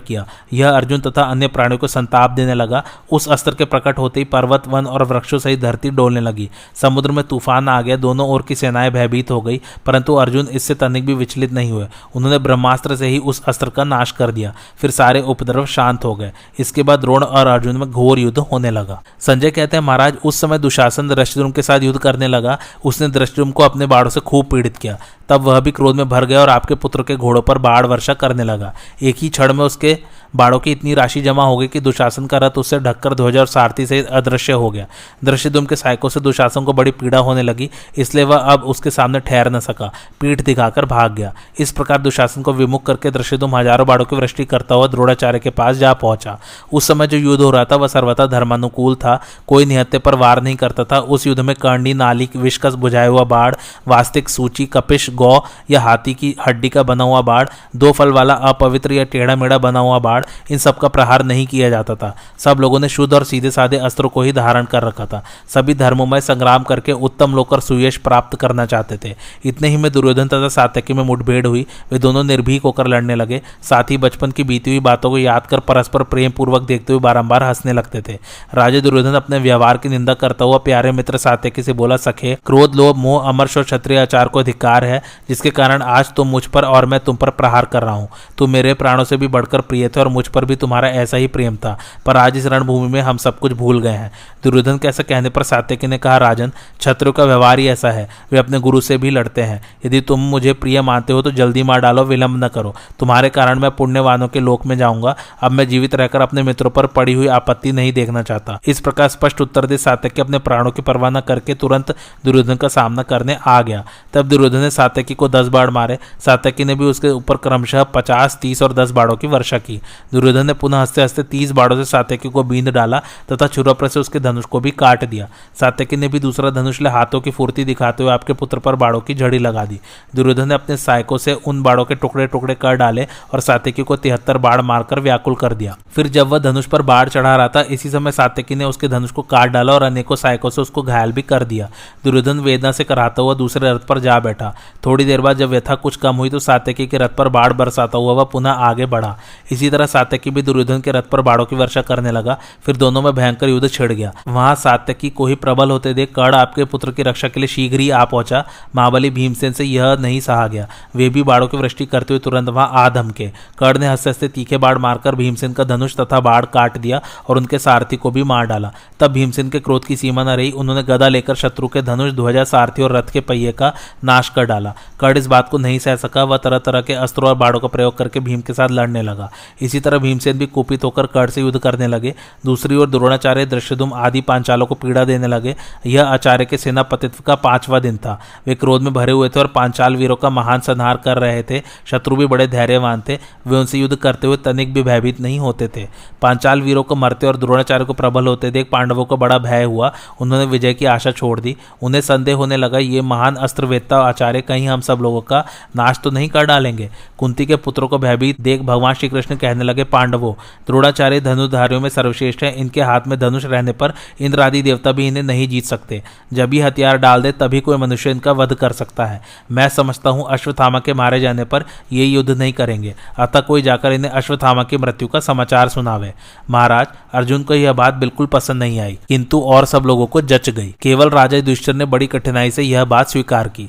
किया। यह अर्जुन तथा अन्य प्राणियों को संताप देने लगा। उस अस्त्र के प्रकट होते ही पर्वत, वन और वृक्षों सहित धरती डोलने लगी। समुद्र में तूफ़ान आ गया, दोनों ओर की सेनाएँ भयभीत हो गई, परंतु अर्जुन इससे तनिक भी विचलित नहीं हुए। उन्होंने ब्रह्मास्त्र से ही उस अस्त्र का नाश कर दिया। फिर सारे उपद्रव शांत हो गए। इसके बाद द्रोण और अर्जुन में घोर युद्ध होने लगा। संजय कहते हैं, महाराज, उस समय दुशासन दृष्टिद्रुम के साथ युद्ध करने लगा। उसने दृष्टिद्रुम को अपने बाड़ों से खूब पीड़ित किया। तब वह भी क्रोध में भर गया और आपके पुत्र के घोड़ों पर बाढ़ वर्षा करने लगा। एक ही क्षण में उसके बाड़ों की इतनी राशि जमा हो गई कि दुशासन का रथ उससे ढककर ध्वजा और सारथी से अदृश्य हो गया। दृश्यदुम के सहायकों से दुशासन को बड़ी पीड़ा होने लगी, इसलिए वह अब उसके सामने ठहर न सका, पीठ दिखाकर भाग गया। इस प्रकार दुशासन को विमुख करके दृश्यदुम हज़ारों बाड़ों की वृष्टि करता हुआ द्रोणाचार्य के पास जा पहुँचा। उस समय जो युद्ध हो रहा था, वह सर्वथा धर्मानुकूल था, कोई निहत्ते पर वार नहीं करता था। उस युद्ध में कर्णी, नाली, विष्कस बुझाया हुआ बाढ़ वास्तिक सूची, कपिश गौ या हाथी की हड्डी का बना हुआ बाढ़, दो फल वाला अपवित्र या टेढ़ा मेढ़ा बना हुआ बाढ़, इन सब का प्रहार नहीं किया जाता था। सब लोगों ने शुद्ध और सीधे साधे अस्त्रों को ही धारण कर रखा था। सभी धर्मों में संग्राम करके उत्तम लोकर सुयश प्राप्त करना चाहते थे। इतने ही में दुर्योधन तथा सात्यकी में मुठभेड़ हुई, वे दोनों निर्भीक होकर लड़ने लगे। साथ ही बचपन की बीती हुई बातों को याद कर परस्पर प्रेम पूर्वक देखते हुए बारंबार हंसने लगते थे। राजे दुर्योधन अपने व्यवहार की निंदा करता हुआ प्यारे मित्र सात्यकी से बोला, सखे, क्रोध, लोभ, मोह अमर्ष और क्षत्रिय आचार को अधिकार है। जिसके कारण आज तुम मुझ पर और मैं तुम पर प्रहार कर रहा हूँ। तुम मेरे प्राणों से भी बढ़कर प्रिय थे और मुझ पर भी तुम्हारा ऐसा ही प्रेम था। पर आज इस रणभूमि में हम सब कुछ भूल गए हैं। दुर्योधन के ऐसा कहने पर सात्यकी ने कहा, राजन छत्रों का व्यवहार ही ऐसा है। वे अपने गुरु से भी लड़ते हैं। यदि तुम मुझे प्रिय मानते हो तो जल्दी मार डालो, विलंब न करो। तुम्हारे कारण मैं पुण्यवानों के लोक में जाऊँगा। अब मैं जीवित रहकर अपने मित्रों पर पड़ी हुई आपत्ति नहीं देखना चाहता। इस प्रकार स्पष्ट उत्तर दे सात्यकी अपने प्राणों की परवाह न करके तुरंत दुर्योधन का सामना करने आ गया। तब दुर्योधन ने सात्यकी को दस बाढ़ मारे। सात्यकी ने भी उसके ऊपर क्रमशः पचास, तीस और दस बाढ़ों की वर्षा की। दुर्योधन ने पुनः हँसते हँसते तीस बाड़ों से सात्यकी को बींद डाला तथा छुरप्र से उसके धनुष को भी काट दिया। सात्यकी ने भी दूसरा धनुष ले हाथों की फुर्ती दिखाते हुए आपके पुत्र पर बाड़ों की झड़ी लगा दी। दुर्योधन ने अपने सहायकों से उन बाड़ों के टुकड़े टुकड़े कर डाले और सात्यकी को तिहत्तर बाढ़ मारकर व्याकुल कर दिया। फिर जब वह धनुष पर बाढ़ चढ़ा रहा था, इसी समय सातकी ने उसके धनुष को काट डाला और अनेकों सहायकों से उसको घायल भी कर दिया। दुर्योधन वेदना से कराता हुआ दूसरे रथ पर जा बैठा। थोड़ी देर बाद जब व्यथा कुछ कम हुई तो सात्यकी के रथ पर बाढ़ बरसाता हुआ वह पुनः आगे बढ़ा। इसी तरह सात्यकी भी दुर्योधन के रथ पर बाढ़ों की वर्षा करने लगा, फिर दोनों में भयंकर युद्ध छिड़ गया। वहाँ सात्यकी को ही प्रबल होते देख कर्ण आपके पुत्र की रक्षा के लिए शीघ्र ही आ पहुँचा। महाबली भीमसेन से यह नहीं सहा गया। वे भी बाढ़ों की वृष्टि करते हुए तुरंत वहाँ आ धमके। कर्ण ने हँसते हँसते तीखे बाढ़ मारकर भीमसेन का धनुष तथा बाढ़ काट दिया और उनके सारथी को भी मार डाला। तब भीमसेन के क्रोध की सीमा न रही, उन्होंने गदा लेकर शत्रु के धनुष, ध्वजा, सारथी और रथ के पहिए का नाश कर डाला। कर्ण इस बात को नहीं सह सका, वह तरह तरह के अस्त्रों और बाड़ों का प्रयोग करके भीम के साथ लड़ने लगा। इसी तरह भीमसेन भी कुपित होकर कर्ण से युद्ध करने लगे। दूसरी ओर द्रोणाचार्य दृश्यधुम आदि पांचालों को पीड़ा देने लगे। यह आचार्य के सेनापतित्व का पांचवा दिन था। वे क्रोध में भरे हुए थे और पांचाल वीरों का महान संहार कर रहे थे। शत्रु भी बड़े धैर्यवान थे। वे उनसे युद्ध करते हुए तनिक भी भयभीत नहीं होते थे। पांचाल वीरों को मरते और द्रोणाचार्य को प्रबल होते देख पांडवों को बड़ा भय हुआ। उन्होंने विजय की आशा छोड़ दी। उन्हें संदेह होने लगा, ये महान अस्त्रवेत्ता आचार्य कहीं हम सब लोगों का नाश तो नहीं कर डालेंगे। कुंती के पुत्रों को भयभीत देख भगवान श्री कृष्ण कहने लगे, पांडवों, द्रोणाचार्य धनुधारियों में सर्वश्रेष्ठ है। इनके हाथ में धनुष रहने पर इंद्र आदि देवता भी इन्हें नहीं जीत सकते। जब भी हथियार डाल दे, तभी कोई मनुष्य इनका वध कर सकता है। मैं समझता हूँ अश्वत्थामा के मारे जाने पर ये युद्ध नहीं करेंगे। अतः कोई जाकर इन्हें अश्वत्थामा की मृत्यु का समाचार सुनावे। महाराज, अर्जुन को यह बात बिल्कुल पसंद नहीं आई, किंतु और सब लोगों को जच गई। केवल राजा युधिष्ठिर ने बड़ी कठिनाई से यह बात स्वीकार की।